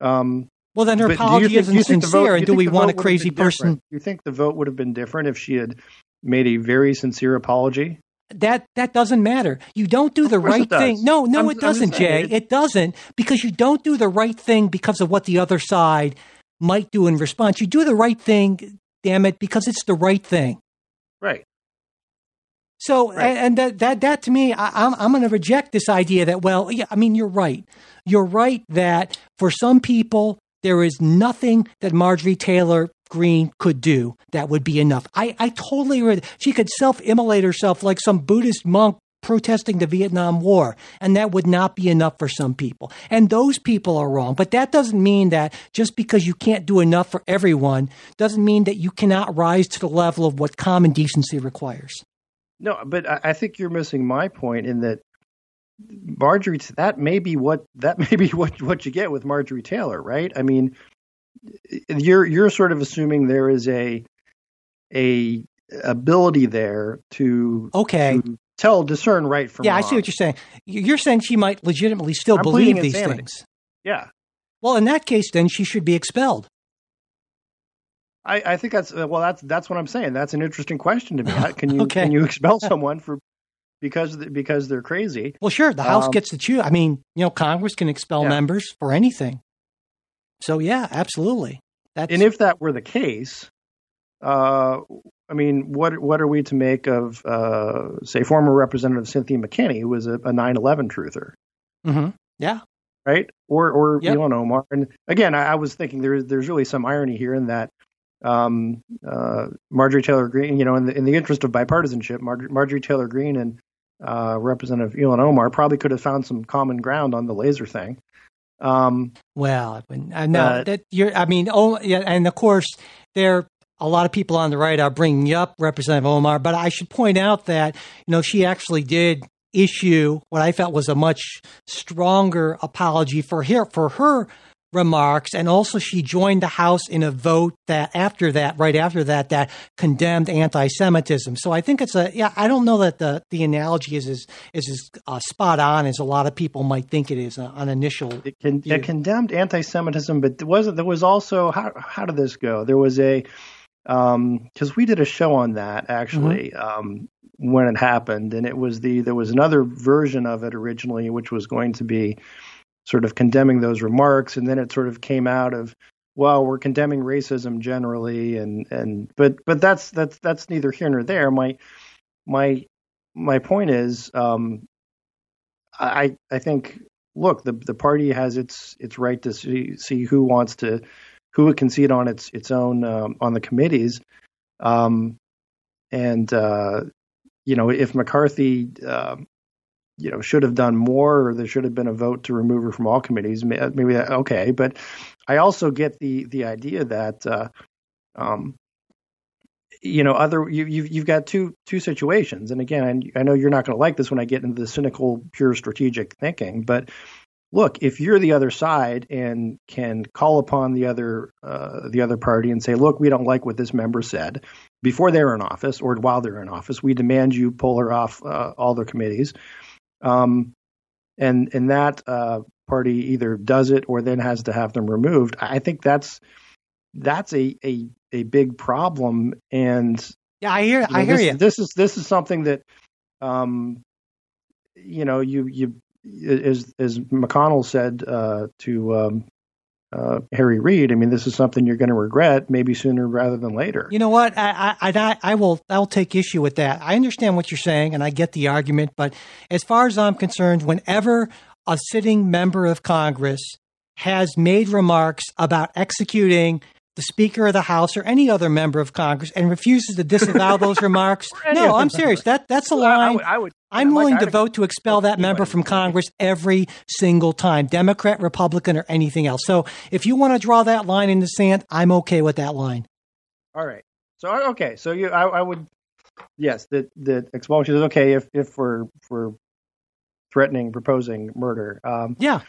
Um, well, then her apology think, isn't sincere, vote, and do we want a crazy person? You think the vote would have been different if she had made a very sincere apology? That that doesn't matter. You don't do the right thing. No, no, I'm, it doesn't, Jay. It, it doesn't because you don't do the right thing because of what the other side might do in response. You do the right thing, damn it, because it's the right thing. Right. So, right. and that, that, that to me, I, I'm, I'm going to reject this idea that, well, yeah, I mean, you're right. You're right that for some people, there is nothing that Marjorie Taylor Greene could do that would be enough. I, I totally agree. She could self immolate herself like some Buddhist monk protesting the Vietnam War, and that would not be enough for some people. And those people are wrong. But that doesn't mean that just because you can't do enough for everyone doesn't mean that you cannot rise to the level of what common decency requires. No, but I think you're missing my point in that Marjorie, that may be what that may be what what you get with Marjorie Taylor, right? I mean, you're you're sort of assuming there is a a ability there to okay to tell discern right from yeah. wrong. I see what you're saying. You're saying she might legitimately still I'm believe these insanity. things. Yeah. Well, in that case, then she should be expelled. I, I think that's well. That's that's what I'm saying. That's an interesting question to me. Can you Okay. can you expel someone for because because they're crazy? Well, sure, the House Um, gets to choose. I mean, you know, Congress can expel Yeah. members for anything. So yeah, absolutely. That's And if that were the case, uh, I mean, what what are we to make of uh, say former Representative Cynthia McKinney, who was a, a 9/11 truther, Mhm. yeah, right? Or or Yep. Ilhan Omar. And again, I, I was thinking there's there's really some irony here in that um, uh, Marjorie Taylor Greene, you know, in the in the interest of bipartisanship, Mar- Marjorie Taylor Greene and uh, Representative Ilhan Omar probably could have found some common ground on the laser thing. Um, Well, uh, no, Uh, that you're. I mean, oh, yeah, and of course, there are a lot of people on the right are bringing up Representative Omar, but I should point out that you know she actually did issue what I felt was a much stronger apology for her for her remarks, and also she joined the House in a vote that after that, right after that, that condemned anti-Semitism. So I think it's a yeah. I don't know that the the analogy is as is as uh, spot on as a lot of people might think it is uh, on initial. it, con- it condemned anti-Semitism, but there wasn't there was also how how did this go? There was a because we did a show on that actually um, when it happened, and it was the there was another version of it originally, which was going to be sort of condemning those remarks, and then it sort of came out of well, we're condemning racism generally, and and but but that's that's that's neither here nor there. My my my point is, um, I I think look the the party has its its right to see see who wants to who would concede on its its own um, on the committees, um, and uh, you know if McCarthy. um you know, should have done more, or there should have been a vote to remove her from all committees. Maybe that okay, but I also get the the idea that uh, um, you know other you, you've you've got two two situations, and again, I know you're not going to like this when I get into the cynical, pure strategic thinking, but look, if you're the other side and can call upon the other uh, the other party and say, look, we don't like what this member said before they're in office or while they're in office, we demand you pull her off uh, all their committees. Um, and and that uh, party either does it or then has to have them removed. I think that's that's a a, a big problem. And Yeah, I hear. you know, I hear this, you. This is this is something that, um, you know, you you as as McConnell said uh, to um, uh, Harry Reid. I mean, this is something you're going to regret maybe sooner rather than later. You know what? I, I, I, I will. I'll take issue with that. I understand what you're saying, and I get the argument. But as far as I'm concerned, whenever a sitting member of Congress has made remarks about executing the Speaker of the House or any other member of Congress and refuses to disavow those remarks, no, I'm serious. That that's a Well, I line. would- I would- I'm willing to vote to expel that member from. Congress every single time, Democrat, Republican, or anything else. So if you want to draw that line in the sand, I'm okay with that line. All right. So okay. So you, I, I would, yes, that the expulsion is okay if if we're we're threatening, proposing murder. Um, Yeah.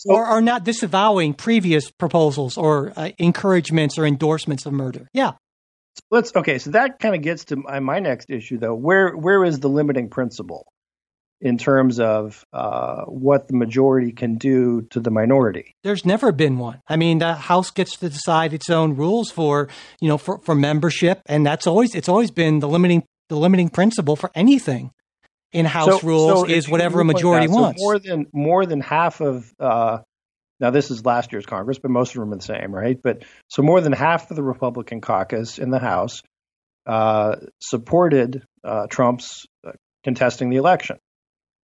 So- or, or not disavowing previous proposals or uh, encouragements or endorsements of murder. Yeah. let's okay. So that kind of gets to my, my next issue, though. Where where is the limiting principle in terms of uh, what the majority can do to the minority? There's never been one. I mean, the House gets to decide its own rules for, you know, for, for membership. And that's always, it's always been the limiting, the limiting principle for anything in House So- rules so is whatever a majority that, so wants. more than more than half of uh, now this is last year's Congress, but most of them are the same, right? But so more than half of the Republican caucus in the House uh, supported uh, Trump's uh, contesting the election.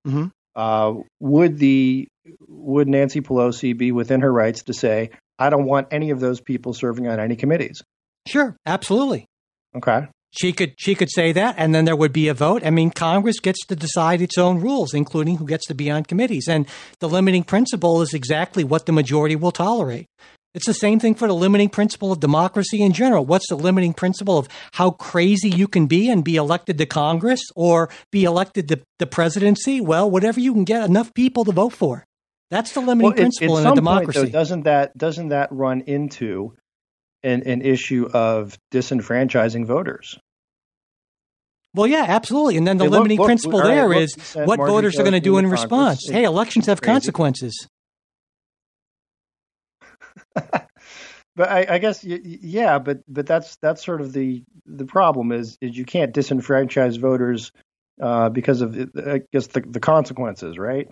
Mhm. Uh, would the would Nancy Pelosi be within her rights to say, "I don't want any of those people serving on any committees"? Sure. Absolutely. Okay. She could she could say that, and then there would be a vote. I mean, Congress gets to decide its own rules, including who gets to be on committees. And the limiting principle is exactly what the majority will tolerate. It's the same thing for the limiting principle of democracy in general. What's the limiting principle of how crazy you can be and be elected to Congress or be elected to the presidency? Well, whatever you can get enough people to vote for. That's the limiting Well, principle in a democracy. Point, though, doesn't that doesn't that run into an, an issue of disenfranchising voters? Well, yeah, absolutely. And then the limiting look, principle right, there look, is what voters are going to do in Congress. response. Hey, elections have Crazy. consequences. but I, I guess yeah, but but that's that's sort of the the problem is is you can't disenfranchise voters uh, because of I guess the, the consequences, right?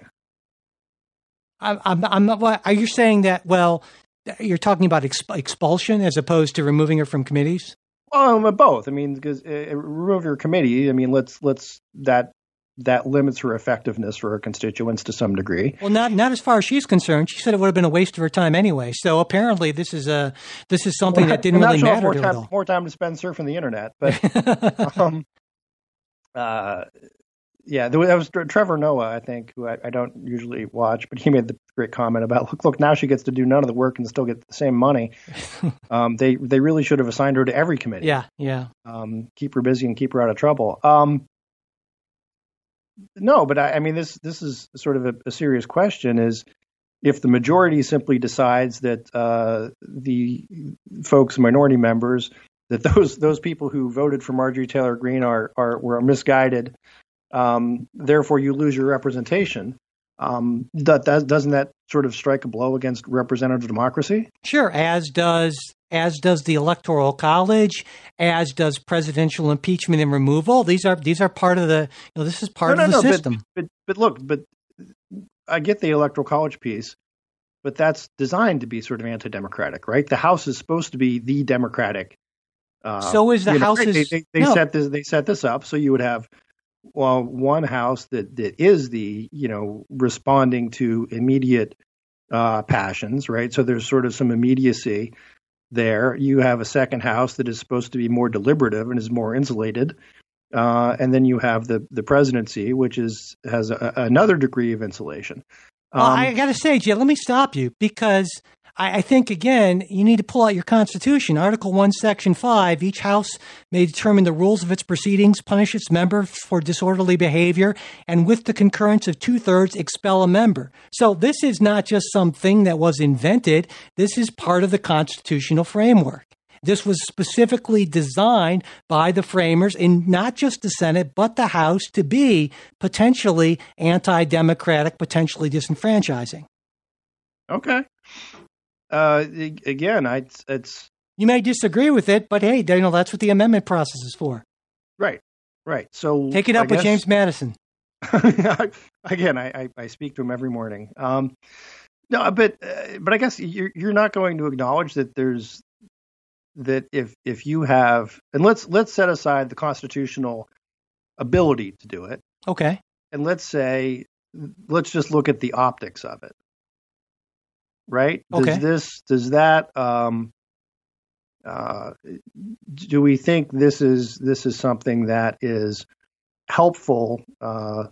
I'm, I'm, I'm not. Are you saying that? Well, you're talking about exp- expulsion as opposed to removing her from committees. Um, both. I mean, because uh, remove your committee. I mean, let's let's that that limits her effectiveness for her constituents to some degree. Well, not not as far as she's concerned. She said it would have been a waste of her time anyway. So apparently, this is a this is something that didn't really sure matter more to her time, all. more time to spend surfing the internet, but um, uh, yeah, there was, that was Trevor Noah, I think, who I, I don't usually watch, but he made the great comment about look, look, now she gets to do none of the work and still get the same money. um, they they really should have assigned her to every committee. yeah, yeah. um, keep her busy and keep her out of trouble. Um, no, but I, I mean this this is sort of a, a serious question: is if the majority simply decides that uh, the folks, minority members, that those those people who voted for Marjorie Taylor Greene are are were misguided, um, therefore you lose your representation. Um, that, that doesn't that sort of strike a blow against representative democracy? Sure, as does as does the electoral college, as does presidential impeachment and removal. These are these are part of the you know, this is part no, of no, the no, system. But, but but look, but I get the electoral college piece, but that's designed to be sort of anti-democratic, right? The House is supposed to be the democratic. Uh, So is the House they, they, they no. set this they set this up so you would have well one house that that is the you know responding to immediate uh, passions, right? So there's sort of some immediacy there. You have a second house that is supposed to be more deliberative and is more insulated. Uh, and then you have the, the presidency, which is has a, another degree of insulation. Well, Um, I got to say, Jay, let me stop you because I, I think, again, you need to pull out your Constitution. Article 1, Section 5 each House may determine the rules of its proceedings, punish its member for disorderly behavior, and with the concurrence of two thirds, expel a member. So this is not just something that was invented, this is part of the constitutional framework. This was specifically designed by the framers in not just the Senate, but the House to be potentially anti democratic, potentially disenfranchising. okay. Uh, again, I, it's You may disagree with it, but hey, Daniel, that's what the amendment process is for. right, right. So Take it I up with guess- James Madison. again, I, I, I speak to him every morning. Um, no, but uh, but I guess you're you're not going to acknowledge that there's that if if you have and let's let's set aside the constitutional ability to do it, Okay. and let's say let's just look at the optics of it, right? Does this does that um, uh, do we think this is this is something that is helpful uh,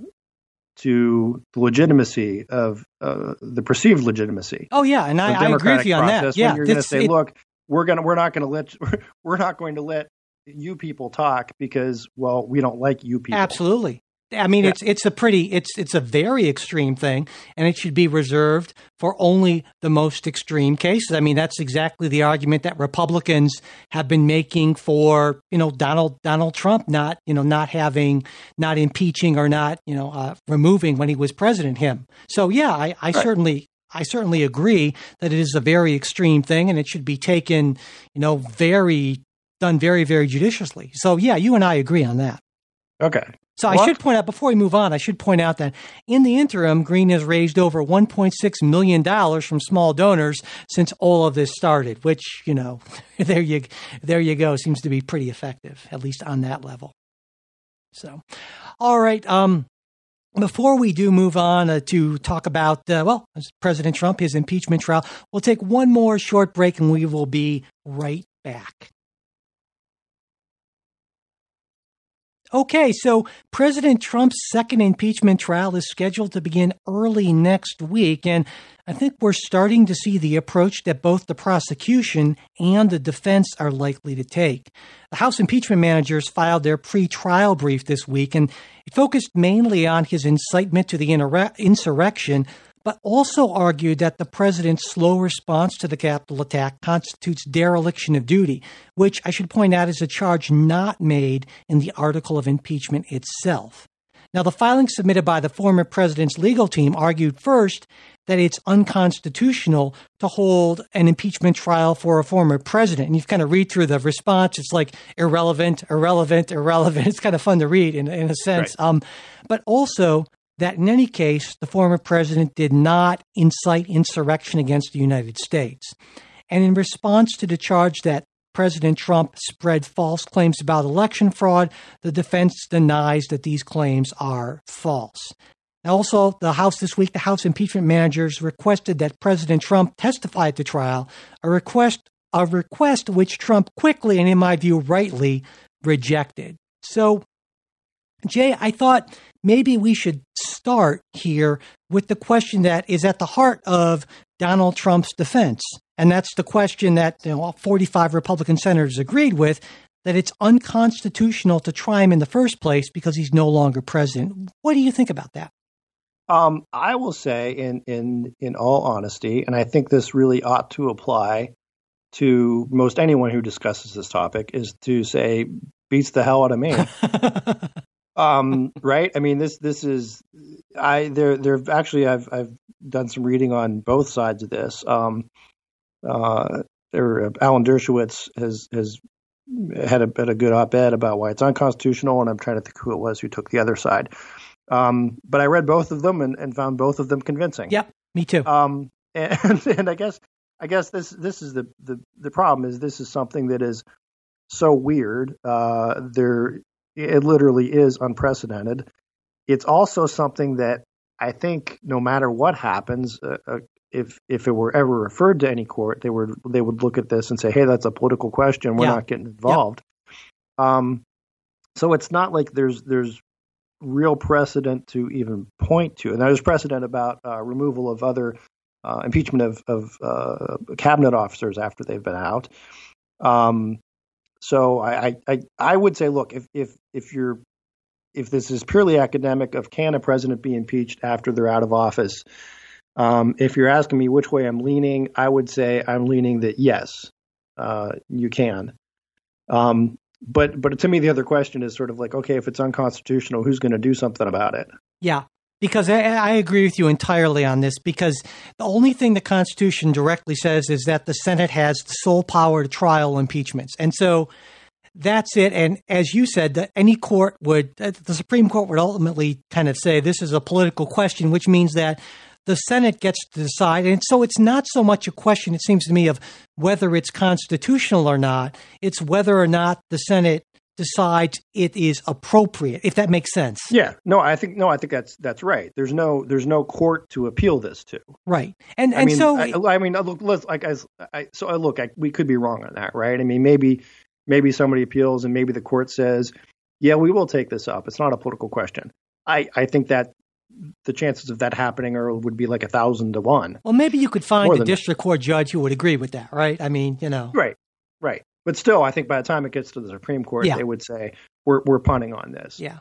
to the legitimacy of uh, the perceived legitimacy Oh, yeah. And I, I agree with you on that. Yeah. you're going to say, it- look, we're gonna we're not going to let we're not going to let you people talk because well we don't like you people. Absolutely. I mean, Yeah. it's it's a pretty it's it's a very extreme thing, and it should be reserved for only the most extreme cases. I mean, that's exactly the argument that Republicans have been making for you know Donald Donald Trump not you know not having not impeaching or not you know uh, removing when he was president him. So yeah, I, I certainly I certainly agree that it is a very extreme thing, and it should be taken you know very done very very judiciously. So yeah, you and I agree on that. Okay. So I should point out before we move on, I should point out that in the interim, Greene has raised over 1.6 million dollars from small donors since all of this started. Which you know, there you there you go. Seems to be pretty effective, at least on that level. So, all right. Um, before we do move on uh, to talk about uh, well, President Trump, his impeachment trial, we'll take one more short break, and we will be right back. Okay, so President Trump's second impeachment trial is scheduled to begin early next week. And I think we're starting to see the approach that both the prosecution and the defense are likely to take. The House impeachment managers filed their pre trial brief this week, and it focused mainly on his incitement to the insurrection, but also argued that the president's slow response to the Capitol attack constitutes dereliction of duty, which I should point out is a charge not made in the article of impeachment itself. Now, the filing submitted by the former president's legal team argued first that it's unconstitutional to hold an impeachment trial for a former president. And you've kind of read through the response. It's like irrelevant, irrelevant, irrelevant. It's kind of fun to read in, in a sense. Right. Um, but also that in any case, the former president did not incite insurrection against the United States. And in response to the charge that President Trump spread false claims about election fraud, the defense denies that these claims are false. Also, the House this week, the House impeachment managers requested that President Trump testify at the trial, a request a request which Trump quickly and in my view rightly rejected. So, Jay, I thought maybe we should start here with the question that is at the heart of Donald Trump's defense. And that's the question that you know, 45 Republican senators agreed with that it's unconstitutional to try him in the first place because he's no longer president. What do you think about that? Um, I will say, in in in all honesty, and I think this really ought to apply to most anyone who discusses this topic, is to say beats the hell out of me. um, right? I mean, this this is I there there actually I've I've done some reading on both sides of this. Um, uh, there, Alan Dershowitz has has had a, had a good op-ed about why it's unconstitutional, and I'm trying to think who it was who took the other side. Um, but I read both of them and, and found both of them convincing. Yep, me too. Um, and, and I guess I guess this this is the, the the problem is this is something that is so weird. Uh, there, it literally is unprecedented. It's also something that I think no matter what happens, uh, uh, if if it were ever referred to any court, they would they would look at this and say, "Hey, that's a political question. We're Yeah. not getting involved." Um, so it's not like there's there's real precedent to even point to, and there's precedent about uh, removal of other uh, impeachment of of uh, cabinet officers after they've been out. Um, so I, I I would say, look, if if if you're if this is purely academic of can a president be impeached after they're out of office, um, if you're asking me which way I'm leaning, I would say I'm leaning that yes, uh, you can. Um, but but to me, the other question is sort of like, okay, if it's unconstitutional, who's going to do something about it? Yeah, because I, I agree with you entirely on this. Because the only thing the Constitution directly says is that the Senate has the sole power to trial impeachments, and so that's it. And as you said, that any court would, uh, the Supreme Court would ultimately kind of say this is a political question, which means that the Senate gets to decide. And so it's not so much a question, it seems to me, of whether it's constitutional or not. It's whether or not the Senate decides it is appropriate, if that makes sense. Yeah, no, I think no, I think that's that's right. There's no there's no court to appeal this to. Right. And I and mean, so I, I mean, look, let's like as I so I look, I, we could be wrong on that, right? I mean, maybe maybe somebody appeals and maybe the court says, yeah, we will take this up. It's not a political question. I I think that the chances of that happening or would be like a thousand to one. well maybe you could find More a than that. district court judge who would agree with that, right? I mean, you know. Right, right. But still, I think by the time it gets to the Supreme Court, Yeah. they would say we're we're punting on this. Yeah.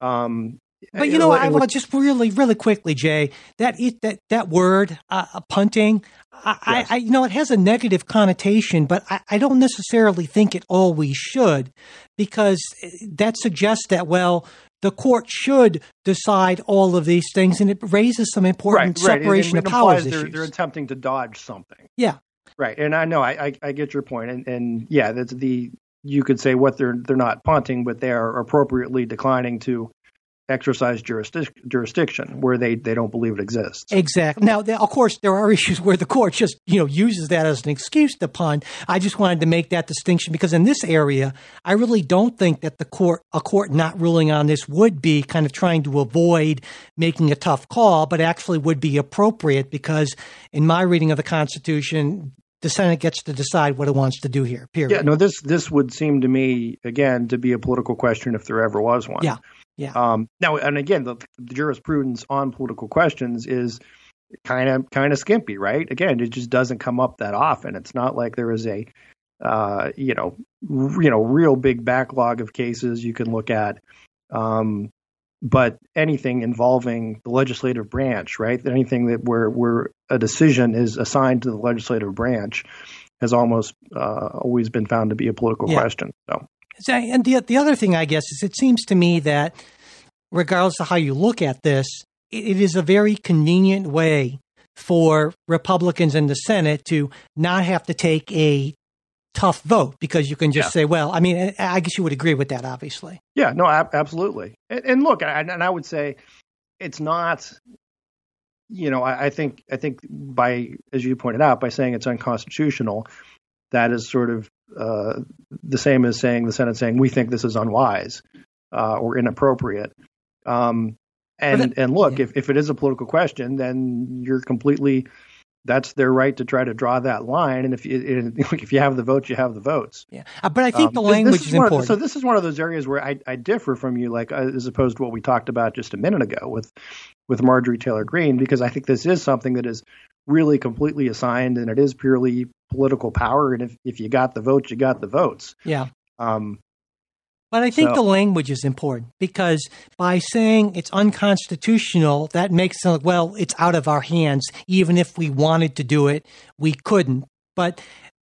Um, But you know, I will just really, really quickly, Jay. That it, that that word, uh, uh, punting. I, Yes. I, you know, it has a negative connotation, but I, I don't necessarily think it always should, because uh, that suggests that well, the court should decide all of these things, and it raises some important right, right. separation it, it of powers they're, issues. they're attempting to dodge something. yeah, Right, and I know I, I, I get your point, and, and yeah, that's the you could say what they're they're not punting, but they are appropriately declining to exercise jurisdic- jurisdiction where they, they don't believe it exists. Exactly. Now, there, of course, there are issues where the court just you know uses that as an excuse to punt. I just wanted to make that distinction because in this area, I really don't think that the court, a court not ruling on this, would be kind of trying to avoid making a tough call, but actually would be appropriate because, in my reading of the Constitution, the Senate gets to decide what it wants to do here. Period. Yeah, no, this this would seem to me again to be a political question if there ever was one. Yeah, yeah. Um, now, and again, the, the jurisprudence on political questions is kind of kind of skimpy, right? Again, it just doesn't come up that often. It's not like there is a uh, you know r- you know real big backlog of cases you can look at. Um, but anything involving the legislative branch, right? Anything that where where a decision is assigned to the legislative branch has almost uh, always been found to be a political Yeah. question. So and the the other thing I guess is it seems to me that regardless of how you look at this, it, it is a very convenient way for Republicans in the Senate to not have to take a tough vote because you can just Yeah. say, well, I mean, I guess you would agree with that, obviously. Yeah, no, ab- absolutely. And, and look, I, and I would say it's not. You know, I, I think I think by as you pointed out, by saying it's unconstitutional, that is sort of uh, the same as saying the Senate saying we think this is unwise uh, or inappropriate. Um, and and look, yeah. if if it is a political question, then you're completely. That's their right to try to draw that line, and if you if you have the votes, you have the votes. Yeah. Uh, But I think Um, the language this is one of important. so this is one of those areas where I, I differ from you, like uh, as opposed to what we talked about just a minute ago with with Marjorie Taylor Greene, because I think this is something that is really completely assigned and it is purely political power. And if, if you got the votes, you got the votes. yeah. Um, But I think So- the language is important because by saying it's unconstitutional, that makes it like, well, it's out of our hands. Even if we wanted to do it, we couldn't. But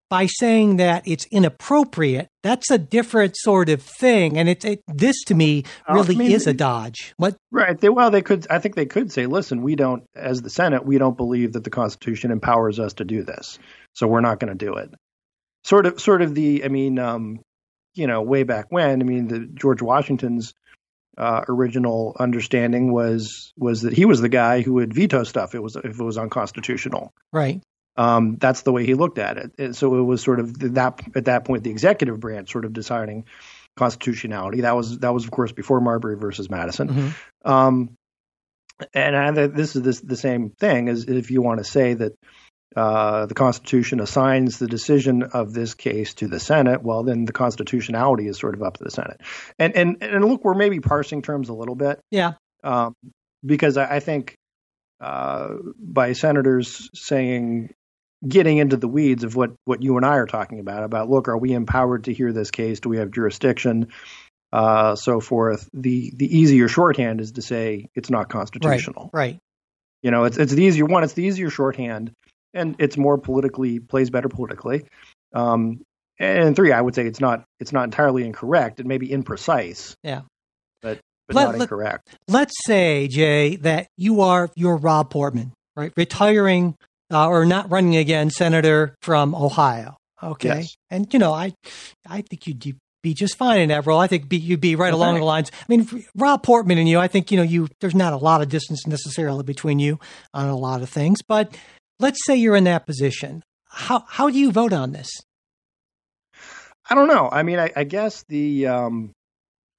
by saying that it's inappropriate, that's a different sort of thing. And it's it this to me I really mean, is a dodge. What? right. They, well, they could. I think they could say, listen, we don't, as the Senate, we don't believe that the Constitution empowers us to do this, so we're not going to do it. Sort of, sort of the. I mean, um, you know, way back when. I mean, the George Washington's uh, original understanding was was that he was the guy who would veto stuff. It was if it was unconstitutional. Right. Um, that's the way he looked at it. And so it was sort of that at that point the executive branch sort of deciding constitutionality. That was that was of course before Marbury versus Madison. Mhm. Um, and I, this is this, the same thing as if you want to say that uh, the Constitution assigns the decision of this case to the Senate, well, then the constitutionality is sort of up to the Senate. And and and look, we're maybe parsing terms a little bit Yeah. um, because I, I think uh, by senators saying getting into the weeds of what what you and I are talking about about look, are we empowered to hear this case? Do we have jurisdiction? Uh, so forth. The the easier shorthand is to say it's not constitutional. Right. You know, it's it's the easier one. It's the easier shorthand, and it's more politically plays better politically. Um, and three, I would say it's not it's not entirely incorrect. It may be imprecise. Yeah. but but Let- not let- incorrect. Let's say, Jay, that you are you're Rob Portman, right? Retiring uh, or not running again, senator from Ohio. Okay, Yes. and you know, I I think you'd be just fine in that role. I think be, you'd be right along the lines. I mean, Rob Portman and you, I think you know you. There's not a lot of distance necessarily between you on a lot of things, but let's say you're in that position. How how do you vote on this? I don't know. I mean, I, I guess the um,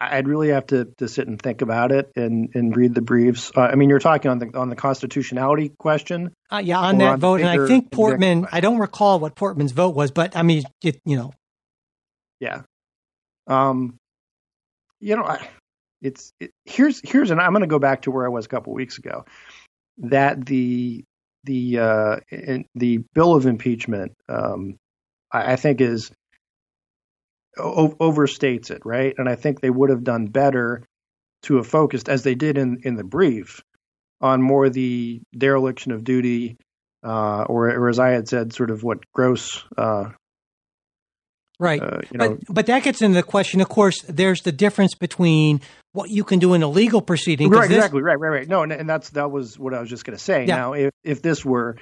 I'd really have to, to sit and think about it and, and read the briefs. Uh, I mean, you're talking on the on the constitutionality question. Uh, yeah, on that on vote, and I think Portman. question. I don't recall what Portman's vote was, but I mean, it, you know, Yeah. Um, you know, I, it's it, here's here's and I'm going to go back to where I was a couple weeks ago. That the the uh, in, the bill of impeachment, um, I, I think is o- overstates it, right? And I think they would have done better to have focused, as they did in in the brief, on more the dereliction of duty, uh, or or as I had said, sort of what gross. Uh, right. uh, you know, But but that gets into the question. Of course, there's the difference between what you can do in a legal proceeding. Right, this- exactly, right, right, right. No, and, and that's that was what I was just going to say. Yeah. Now, if if this were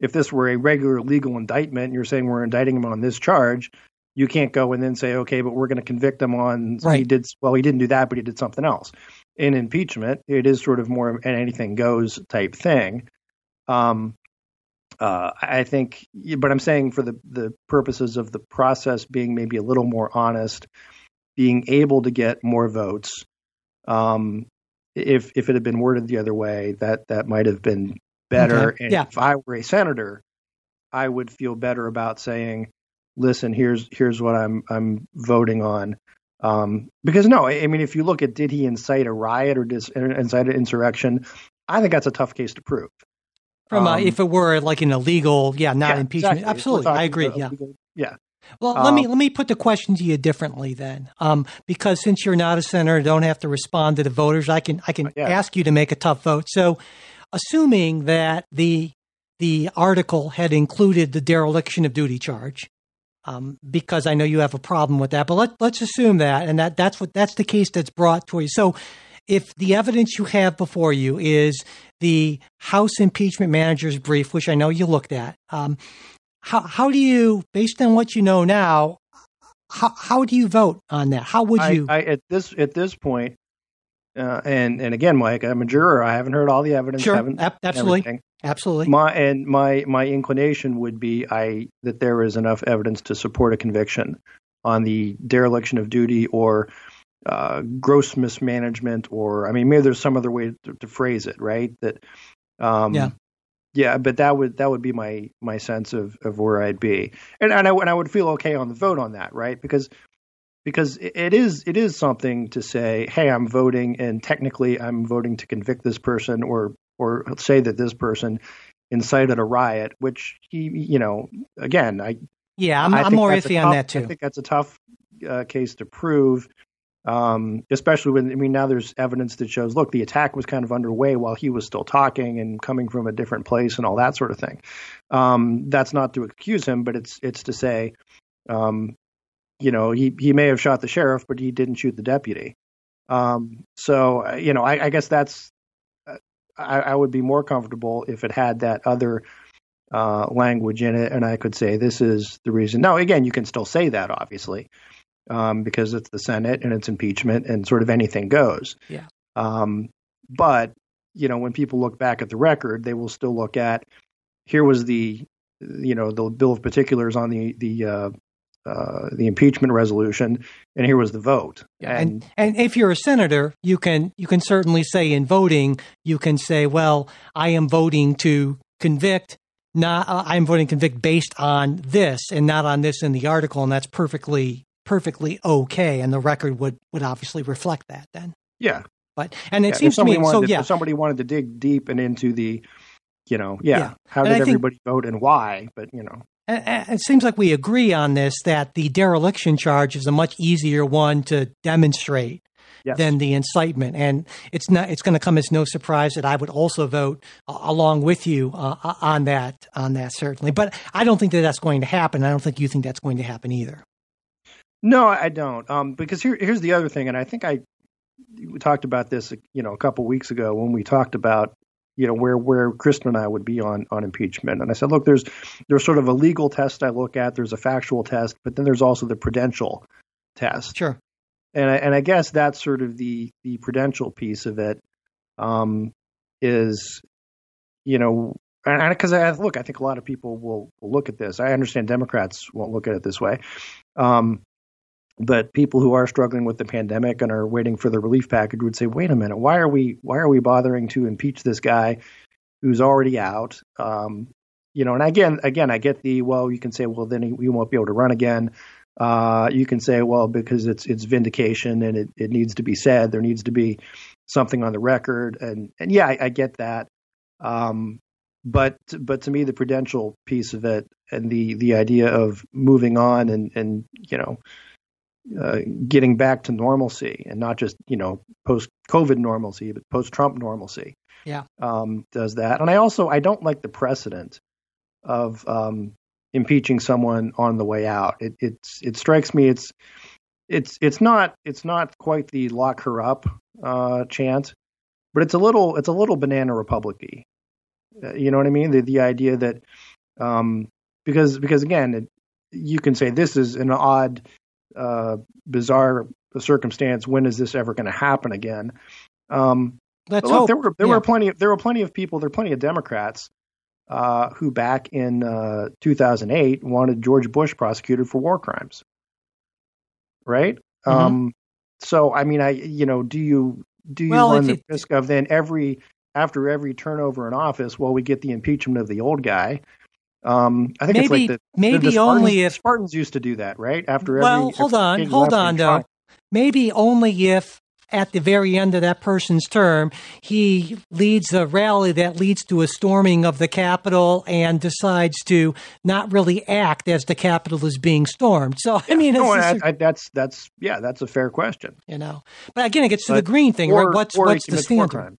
if this were a regular legal indictment, you're saying we're indicting him on this charge, you can't go and then say, okay, but we're going to convict him on he did well, he didn't do that, but he did something else. In impeachment, it is sort of more of an anything goes type thing. Um, uh, I think, but I'm saying for the the purposes of the process being maybe a little more honest, being able to get more votes. Um, if if it had been worded the other way, that that might have been better. Okay. And Yeah. if I were a senator, I would feel better about saying, "Listen, here's here's what I'm I'm voting on." Um, because no, I, I mean, if you look at did he incite a riot or dis, incite an insurrection, I think that's a tough case to prove. From uh, Um, if it were like an illegal, yeah, not Yeah, impeachment. exactly. Absolutely, I agree. Yeah. yeah. Well, let me Um, let me put the question to you differently then, um, because since you're not a senator, don't have to respond to the voters. I can I can Yeah. ask you to make a tough vote. So, assuming that the the article had included the dereliction of duty charge, um, because I know you have a problem with that, but let let's assume that, and that that's what that's the case that's brought to you. So, if the evidence you have before you is the House impeachment manager's brief, which I know you looked at, um, how how do you, based on what you know now, how how do you vote on that? How would I, you? I, at this at this point, uh, and and again, Mike, I'm a juror. I haven't heard all the evidence. Sure, ab- absolutely. everything. absolutely. My and my my inclination would be I that there is enough evidence to support a conviction on the dereliction of duty or uh, gross mismanagement, or I mean, maybe there's some other way to, to phrase it, right? That, um, Yeah. Yeah, but that would that would be my my sense of of where I'd be, and and I and I would feel okay on the vote on that, right? Because because it is it is something to say, hey, I'm voting, and technically I'm voting to convict this person, or or say that this person incited a riot, which he, you know, again, I yeah, I'm, I'm more iffy on tough- that too. I think that's a tough uh, case to prove, um, especially when I mean now there's evidence that shows look the attack was kind of underway while he was still talking and coming from a different place and all that sort of thing. Um, that's not to accuse him, but it's it's to say, um, you know, he he may have shot the sheriff, but he didn't shoot the deputy. Um, so uh, you know, I, I guess that's uh, I, I would be more comfortable if it had that other uh, language in it, and I could say this is the reason. Now, again, you can still say that, obviously, um, because it's the Senate and it's impeachment, and sort of anything goes. Yeah. Um, but you know, when people look back at the record, they will still look at here was the you know the bill of particulars on the the uh, uh, the impeachment resolution, and here was the vote. and and if you're a senator, you can you can certainly say in voting, you can say, well, I am voting to convict. Not, uh, I'm voting convict based on this and not on this in the article, and that's perfectly perfectly okay. And the record would would obviously reflect that then. yeah, But and it yeah, seems to me somebody so. wanted to- Yeah, if somebody wanted to dig deep and into the, you know, yeah, Yeah. how And did I think- everybody vote and why? But you know, It seems like we agree on this that the dereliction charge is a much easier one to demonstrate yes. than the incitement, and it's not. It's going to come as no surprise that I would also vote uh, along with you uh, on that. On that certainly, but I don't think that that's going to happen. I don't think you think that's going to happen either. No, I don't. Um, because here, here's the other thing, and I think I we talked about this, you know, a couple weeks ago when we talked about, you know, where where Kristen and I would be on on impeachment. And I said, look, there's there's sort of a legal test I look at, there's a factual test, but then there's also the prudential test. Sure. And I, and I guess that's sort of the the prudential piece of it, um, is, you know, and because I look, I think a lot of people will, will look at this. I understand Democrats won't look at it this way. Um, but people who are struggling with the pandemic and are waiting for the relief package would say, "Wait a minute, why are we why are we bothering to impeach this guy who's already out?" Um, you know, and again, again, I get the well. You can say, "Well, then he, he won't be able to run again." Uh, you can say, "Well, because it's it's vindication and it, it needs to be said. There needs to be something on the record." And and yeah, I, I get that. Um, but but to me, the prudential piece of it and the the idea of moving on and and you know uh, getting back to normalcy and not just you know post COVID normalcy, but post Trump normalcy. Yeah. um, does that. And I also I don't like the precedent of um, impeaching someone on the way out. It it's it strikes me it's it's it's not it's not quite the lock her up uh, chant, but it's a little it's a little banana republicy. Uh, you know what I mean? The the idea that um, because because again it, you can say this is an odd uh, bizarre circumstance. When is this ever going to happen again? Um, Let's look, hope. there were there Yeah. were plenty of there were plenty of people. There were plenty of Democrats uh, who back in uh, 2008 wanted George Bush prosecuted for war crimes. Right. Mhm. Um, so I mean, I you know, do you do you Well, run the risk of then every after every turnover in office, well, we get the impeachment of the old guy. Um, I think it's maybe like the maybe the Spartans, only if Spartans used to do that, right? After Well, every hold on, hold on, though. tried. maybe only if at the very end of that person's term he leads a rally that leads to a storming of the Capitol and decides to not really act as the Capitol is being stormed. So I mean, No, just, I, I, that's that's yeah, that's a fair question. you know. But again, it gets to the Greene thing, or, right? What's what's the standard?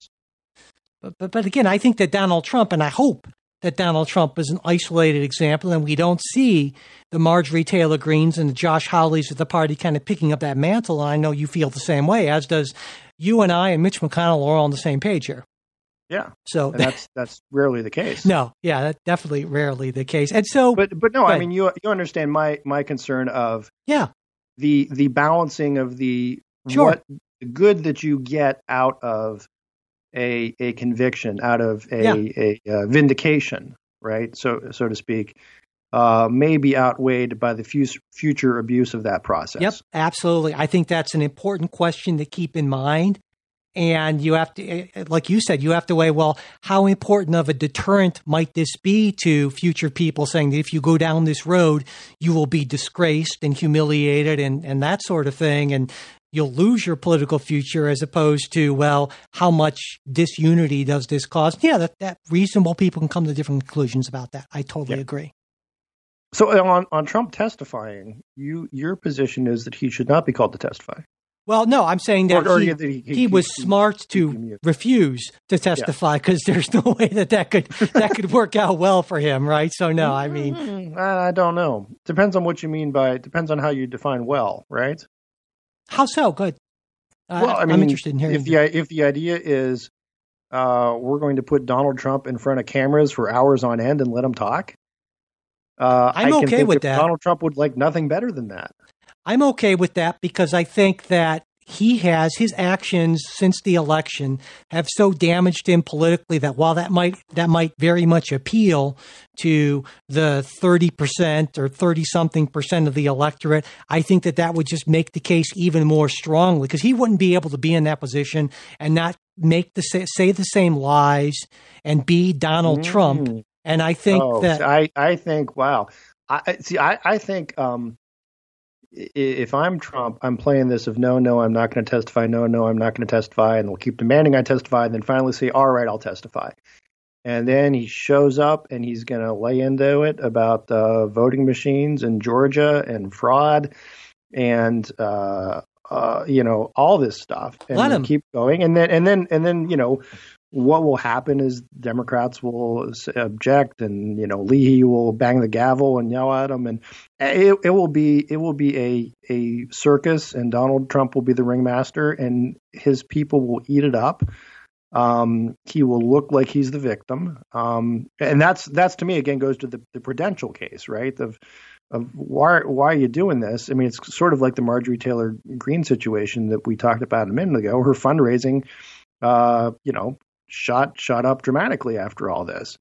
But, but but again, I think that Donald Trump, and I hope that Donald Trump is an isolated example, and we don't see the Marjorie Taylor Greenes and the Josh Hawleys of the party kind of picking up that mantle. And I know you feel the same way, as does you and I and Mitch McConnell are all on the same page here. Yeah, So and that's that's rarely the case. no, yeah, that's definitely rarely the case. And so, but but no, Go I mean you you understand my my concern of yeah, the the balancing of the Sure. what good that you get out of a a conviction, out of a Yeah. a, uh vindication, right? So so to speak, uh, may be outweighed by the fus- future abuse of that process. Yep, absolutely. I think that's an important question to keep in mind. And you have to, eh, like you said, you have to weigh, well, how important of a deterrent might this be to future people saying that if you go down this road, you will be disgraced and humiliated and, and that sort of thing. And you'll lose your political future as opposed to, well, how much disunity does this cause? Yeah, that, that reasonable people can come to different conclusions about that. I totally Yeah. agree. So on on Trump testifying, you your position is that he should not be called to testify. Well, no, I'm saying that Or- or he, he- he, he- was smart to refuse to testify because there's no way that that could that could work out well for him, right? So no, I mean, Mm, I don't know. Depends on what you mean by. Depends on how you define well, right? How so? Good. Uh, well, I mean, I'm interested in hearing. if the if the idea is uh, we're going to put Donald Trump in front of cameras for hours on end and let him talk. Uh, I'm I can okay with that. Donald Trump would like nothing better than that. I'm okay with that because I think that he has his actions since the election have so damaged him politically that while that might that might very much appeal to the 30% or 30 something percent of the electorate i think that that would just make the case even more strongly because he wouldn't be able to be in that position and not make the sa- say the same lies and be donald trump Mm. and i think oh, that I I think wow. I see. I I think um, if I'm Trump, I'm playing this of no, no, I'm not going to testify. No, no, I'm not going to testify, and they'll keep demanding I testify, and then finally say, all right, I'll testify. And then he shows up and he's going to lay into it about uh, voting machines in Georgia and fraud and uh, uh, you know all this stuff. And Let him. keep going, and then and then and then you know what will happen is Democrats will object, and you know Leahy will bang the gavel and yell at him, and it, it will be it will be a a circus, and Donald Trump will be the ringmaster, and his people will eat it up. Um, he will look like he's the victim, um, and that's that's to me again goes to the, the prudential case, right? Of of why why are you doing this? I mean, it's sort of like the Marjorie Taylor Greene situation that we talked about a minute ago. Her fundraising, uh, you know, shot shot up dramatically after all this.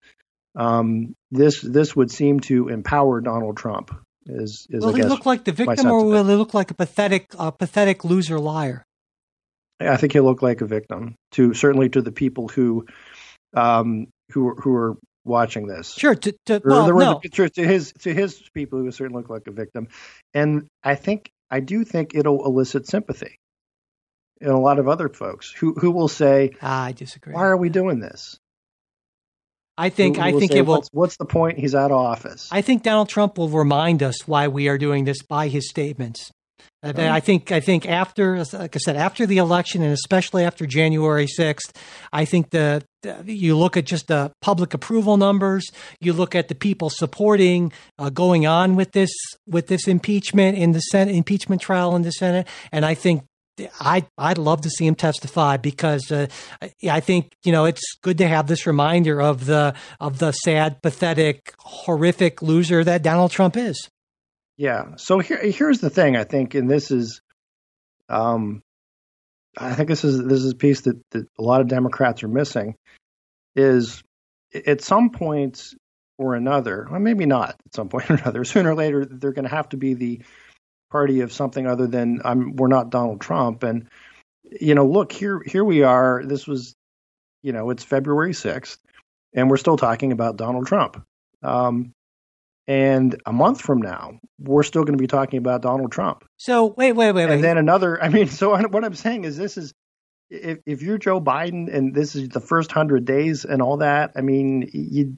Um, this this would seem to empower Donald Trump. Is is will I he guess look like the victim or will he look like a pathetic a pathetic loser liar I think he'll look like a victim to certainly to the people who um, who who are watching this. Sure. To, to, well, there no. the- to his to his people who certainly look like a victim, and I think I do think it'll elicit sympathy in a lot of other folks who who will say, I disagree. "Why are we doing this?" I think Who- I who will think say, it will. What's, what's the point? He's out of office. I think Donald Trump will remind us why we are doing this by his statements. I think I think after, like I said, after the election and especially after January sixth, I think the, the- you look at just the public approval numbers, you look at the people supporting uh, going on with this with this impeachment in the Senate impeachment trial in the Senate, and I think I I'd love to see him testify because uh, I- think you know it's good to have this reminder of the of the sad, pathetic, horrific loser that Donald Trump is. Yeah. So here, here's the thing. I think, and this is, um, I think this is this is a piece that, that a lot of Democrats are missing. Is at some point or another, or maybe not at some point or another, sooner or later they're going to have to be the party of something other than I'm. We're not Donald Trump, and you know, look here. Here we are. This was, you know, it's February sixth, and we're still talking about Donald Trump. Um, and a month from now, we're still going to be talking about Donald Trump. So wait, wait, wait, wait. And then another, I mean, so what I'm saying is this is, if, if you're Joe Biden and this is the first hundred days and all that, I mean, you.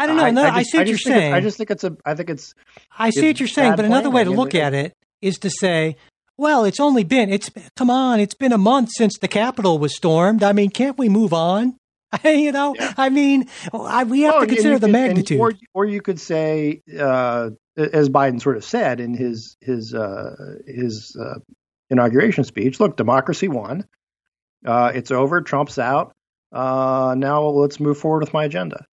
I don't know. no, I, just- see what you're saying. I just think it's a. I think it's. I see it's what you're saying, but another way to look at it is to say, well, it's only been it's come on, it's been a month since the Capitol was stormed. I mean, can't we move on? you know, I mean, I, we have Well, to consider the could- and- magnitude. or, or you could say, uh, as Biden sort of said in his his uh, his uh, inauguration speech, look, democracy won. Uh, it's over. Trump's out. Uh, now let's move forward with my agenda.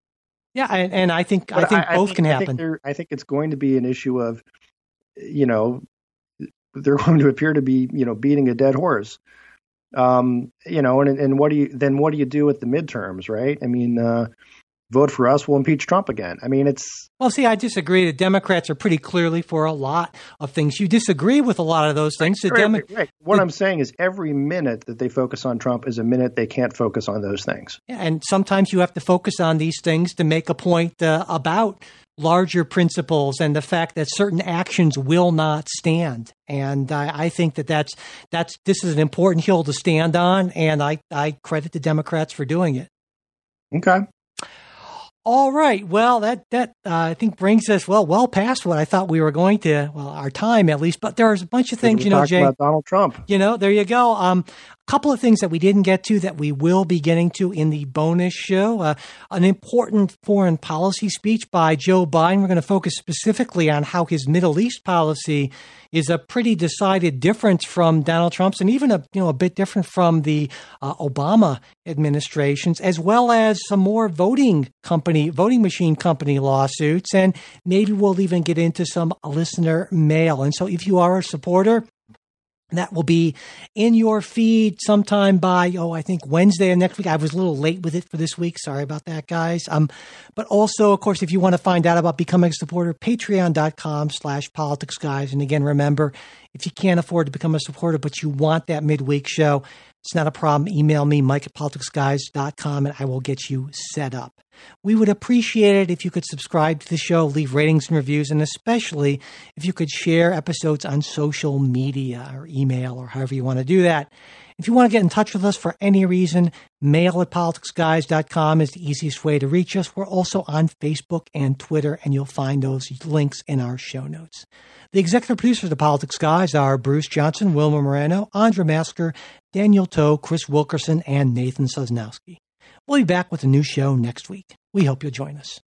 Yeah, and, and I think but I think I, both I think, can I happen. Think I think it's going to be an issue of, you know, they're going to appear to be you know beating a dead horse. Um, you know, and and what do you then what do you do at the midterms, right? I mean, uh, vote for us, we'll impeach Trump again. I mean, it's. Well, see, I disagree. The Democrats are pretty clearly for a lot of things. You disagree with a lot of those things. Right, Demo- right. What the, I'm saying is every minute that they focus on Trump is a minute they can't focus on those things. And sometimes you have to focus on these things to make a point uh, about larger principles and the fact that certain actions will not stand. And I, I, think that that's that's this is an important hill to stand on, and I, I credit the Democrats for doing it. Okay. All right. Well, that that uh, I think brings us well well past what I thought we were going to. Well, our time at least. But there's a bunch of things, you know, Jay. About Donald Trump. You know, there you go. Um, couple of things that we didn't get to that we will be getting to in the bonus show. Uh, an important foreign policy speech by Joe Biden. We're going to focus specifically on how his Middle East policy is a pretty decided difference from Donald Trump's, and even a you know a bit different from the uh, Obama administrations, as well as some more voting company, voting machine company lawsuits, and maybe we'll even get into some listener mail. And so, if you are a supporter that will be in your feed sometime by, oh, I think Wednesday of next week. I was a little late with it for this week. Sorry about that, guys. Um, but also, of course, if you want to find out about becoming a supporter, patreon.com slash politics guys. And again, remember, if you can't afford to become a supporter, but you want that midweek show, it's not a problem. Email me, mike at politicsguys.com, and I will get you set up. We would appreciate it if you could subscribe to the show, leave ratings and reviews, and especially if you could share episodes on social media or email or however you want to do that. If you want to get in touch with us for any reason, mail at politicsguys.com is the easiest way to reach us. We're also on Facebook and Twitter, and you'll find those links in our show notes. The executive producers of the Politics Guys are Bruce Johnson, Wilma Moreno, Andra Masker, Daniel Toe, Chris Wilkerson, and Nathan Sosnowski. We'll be back with a new show next week. We hope you'll join us.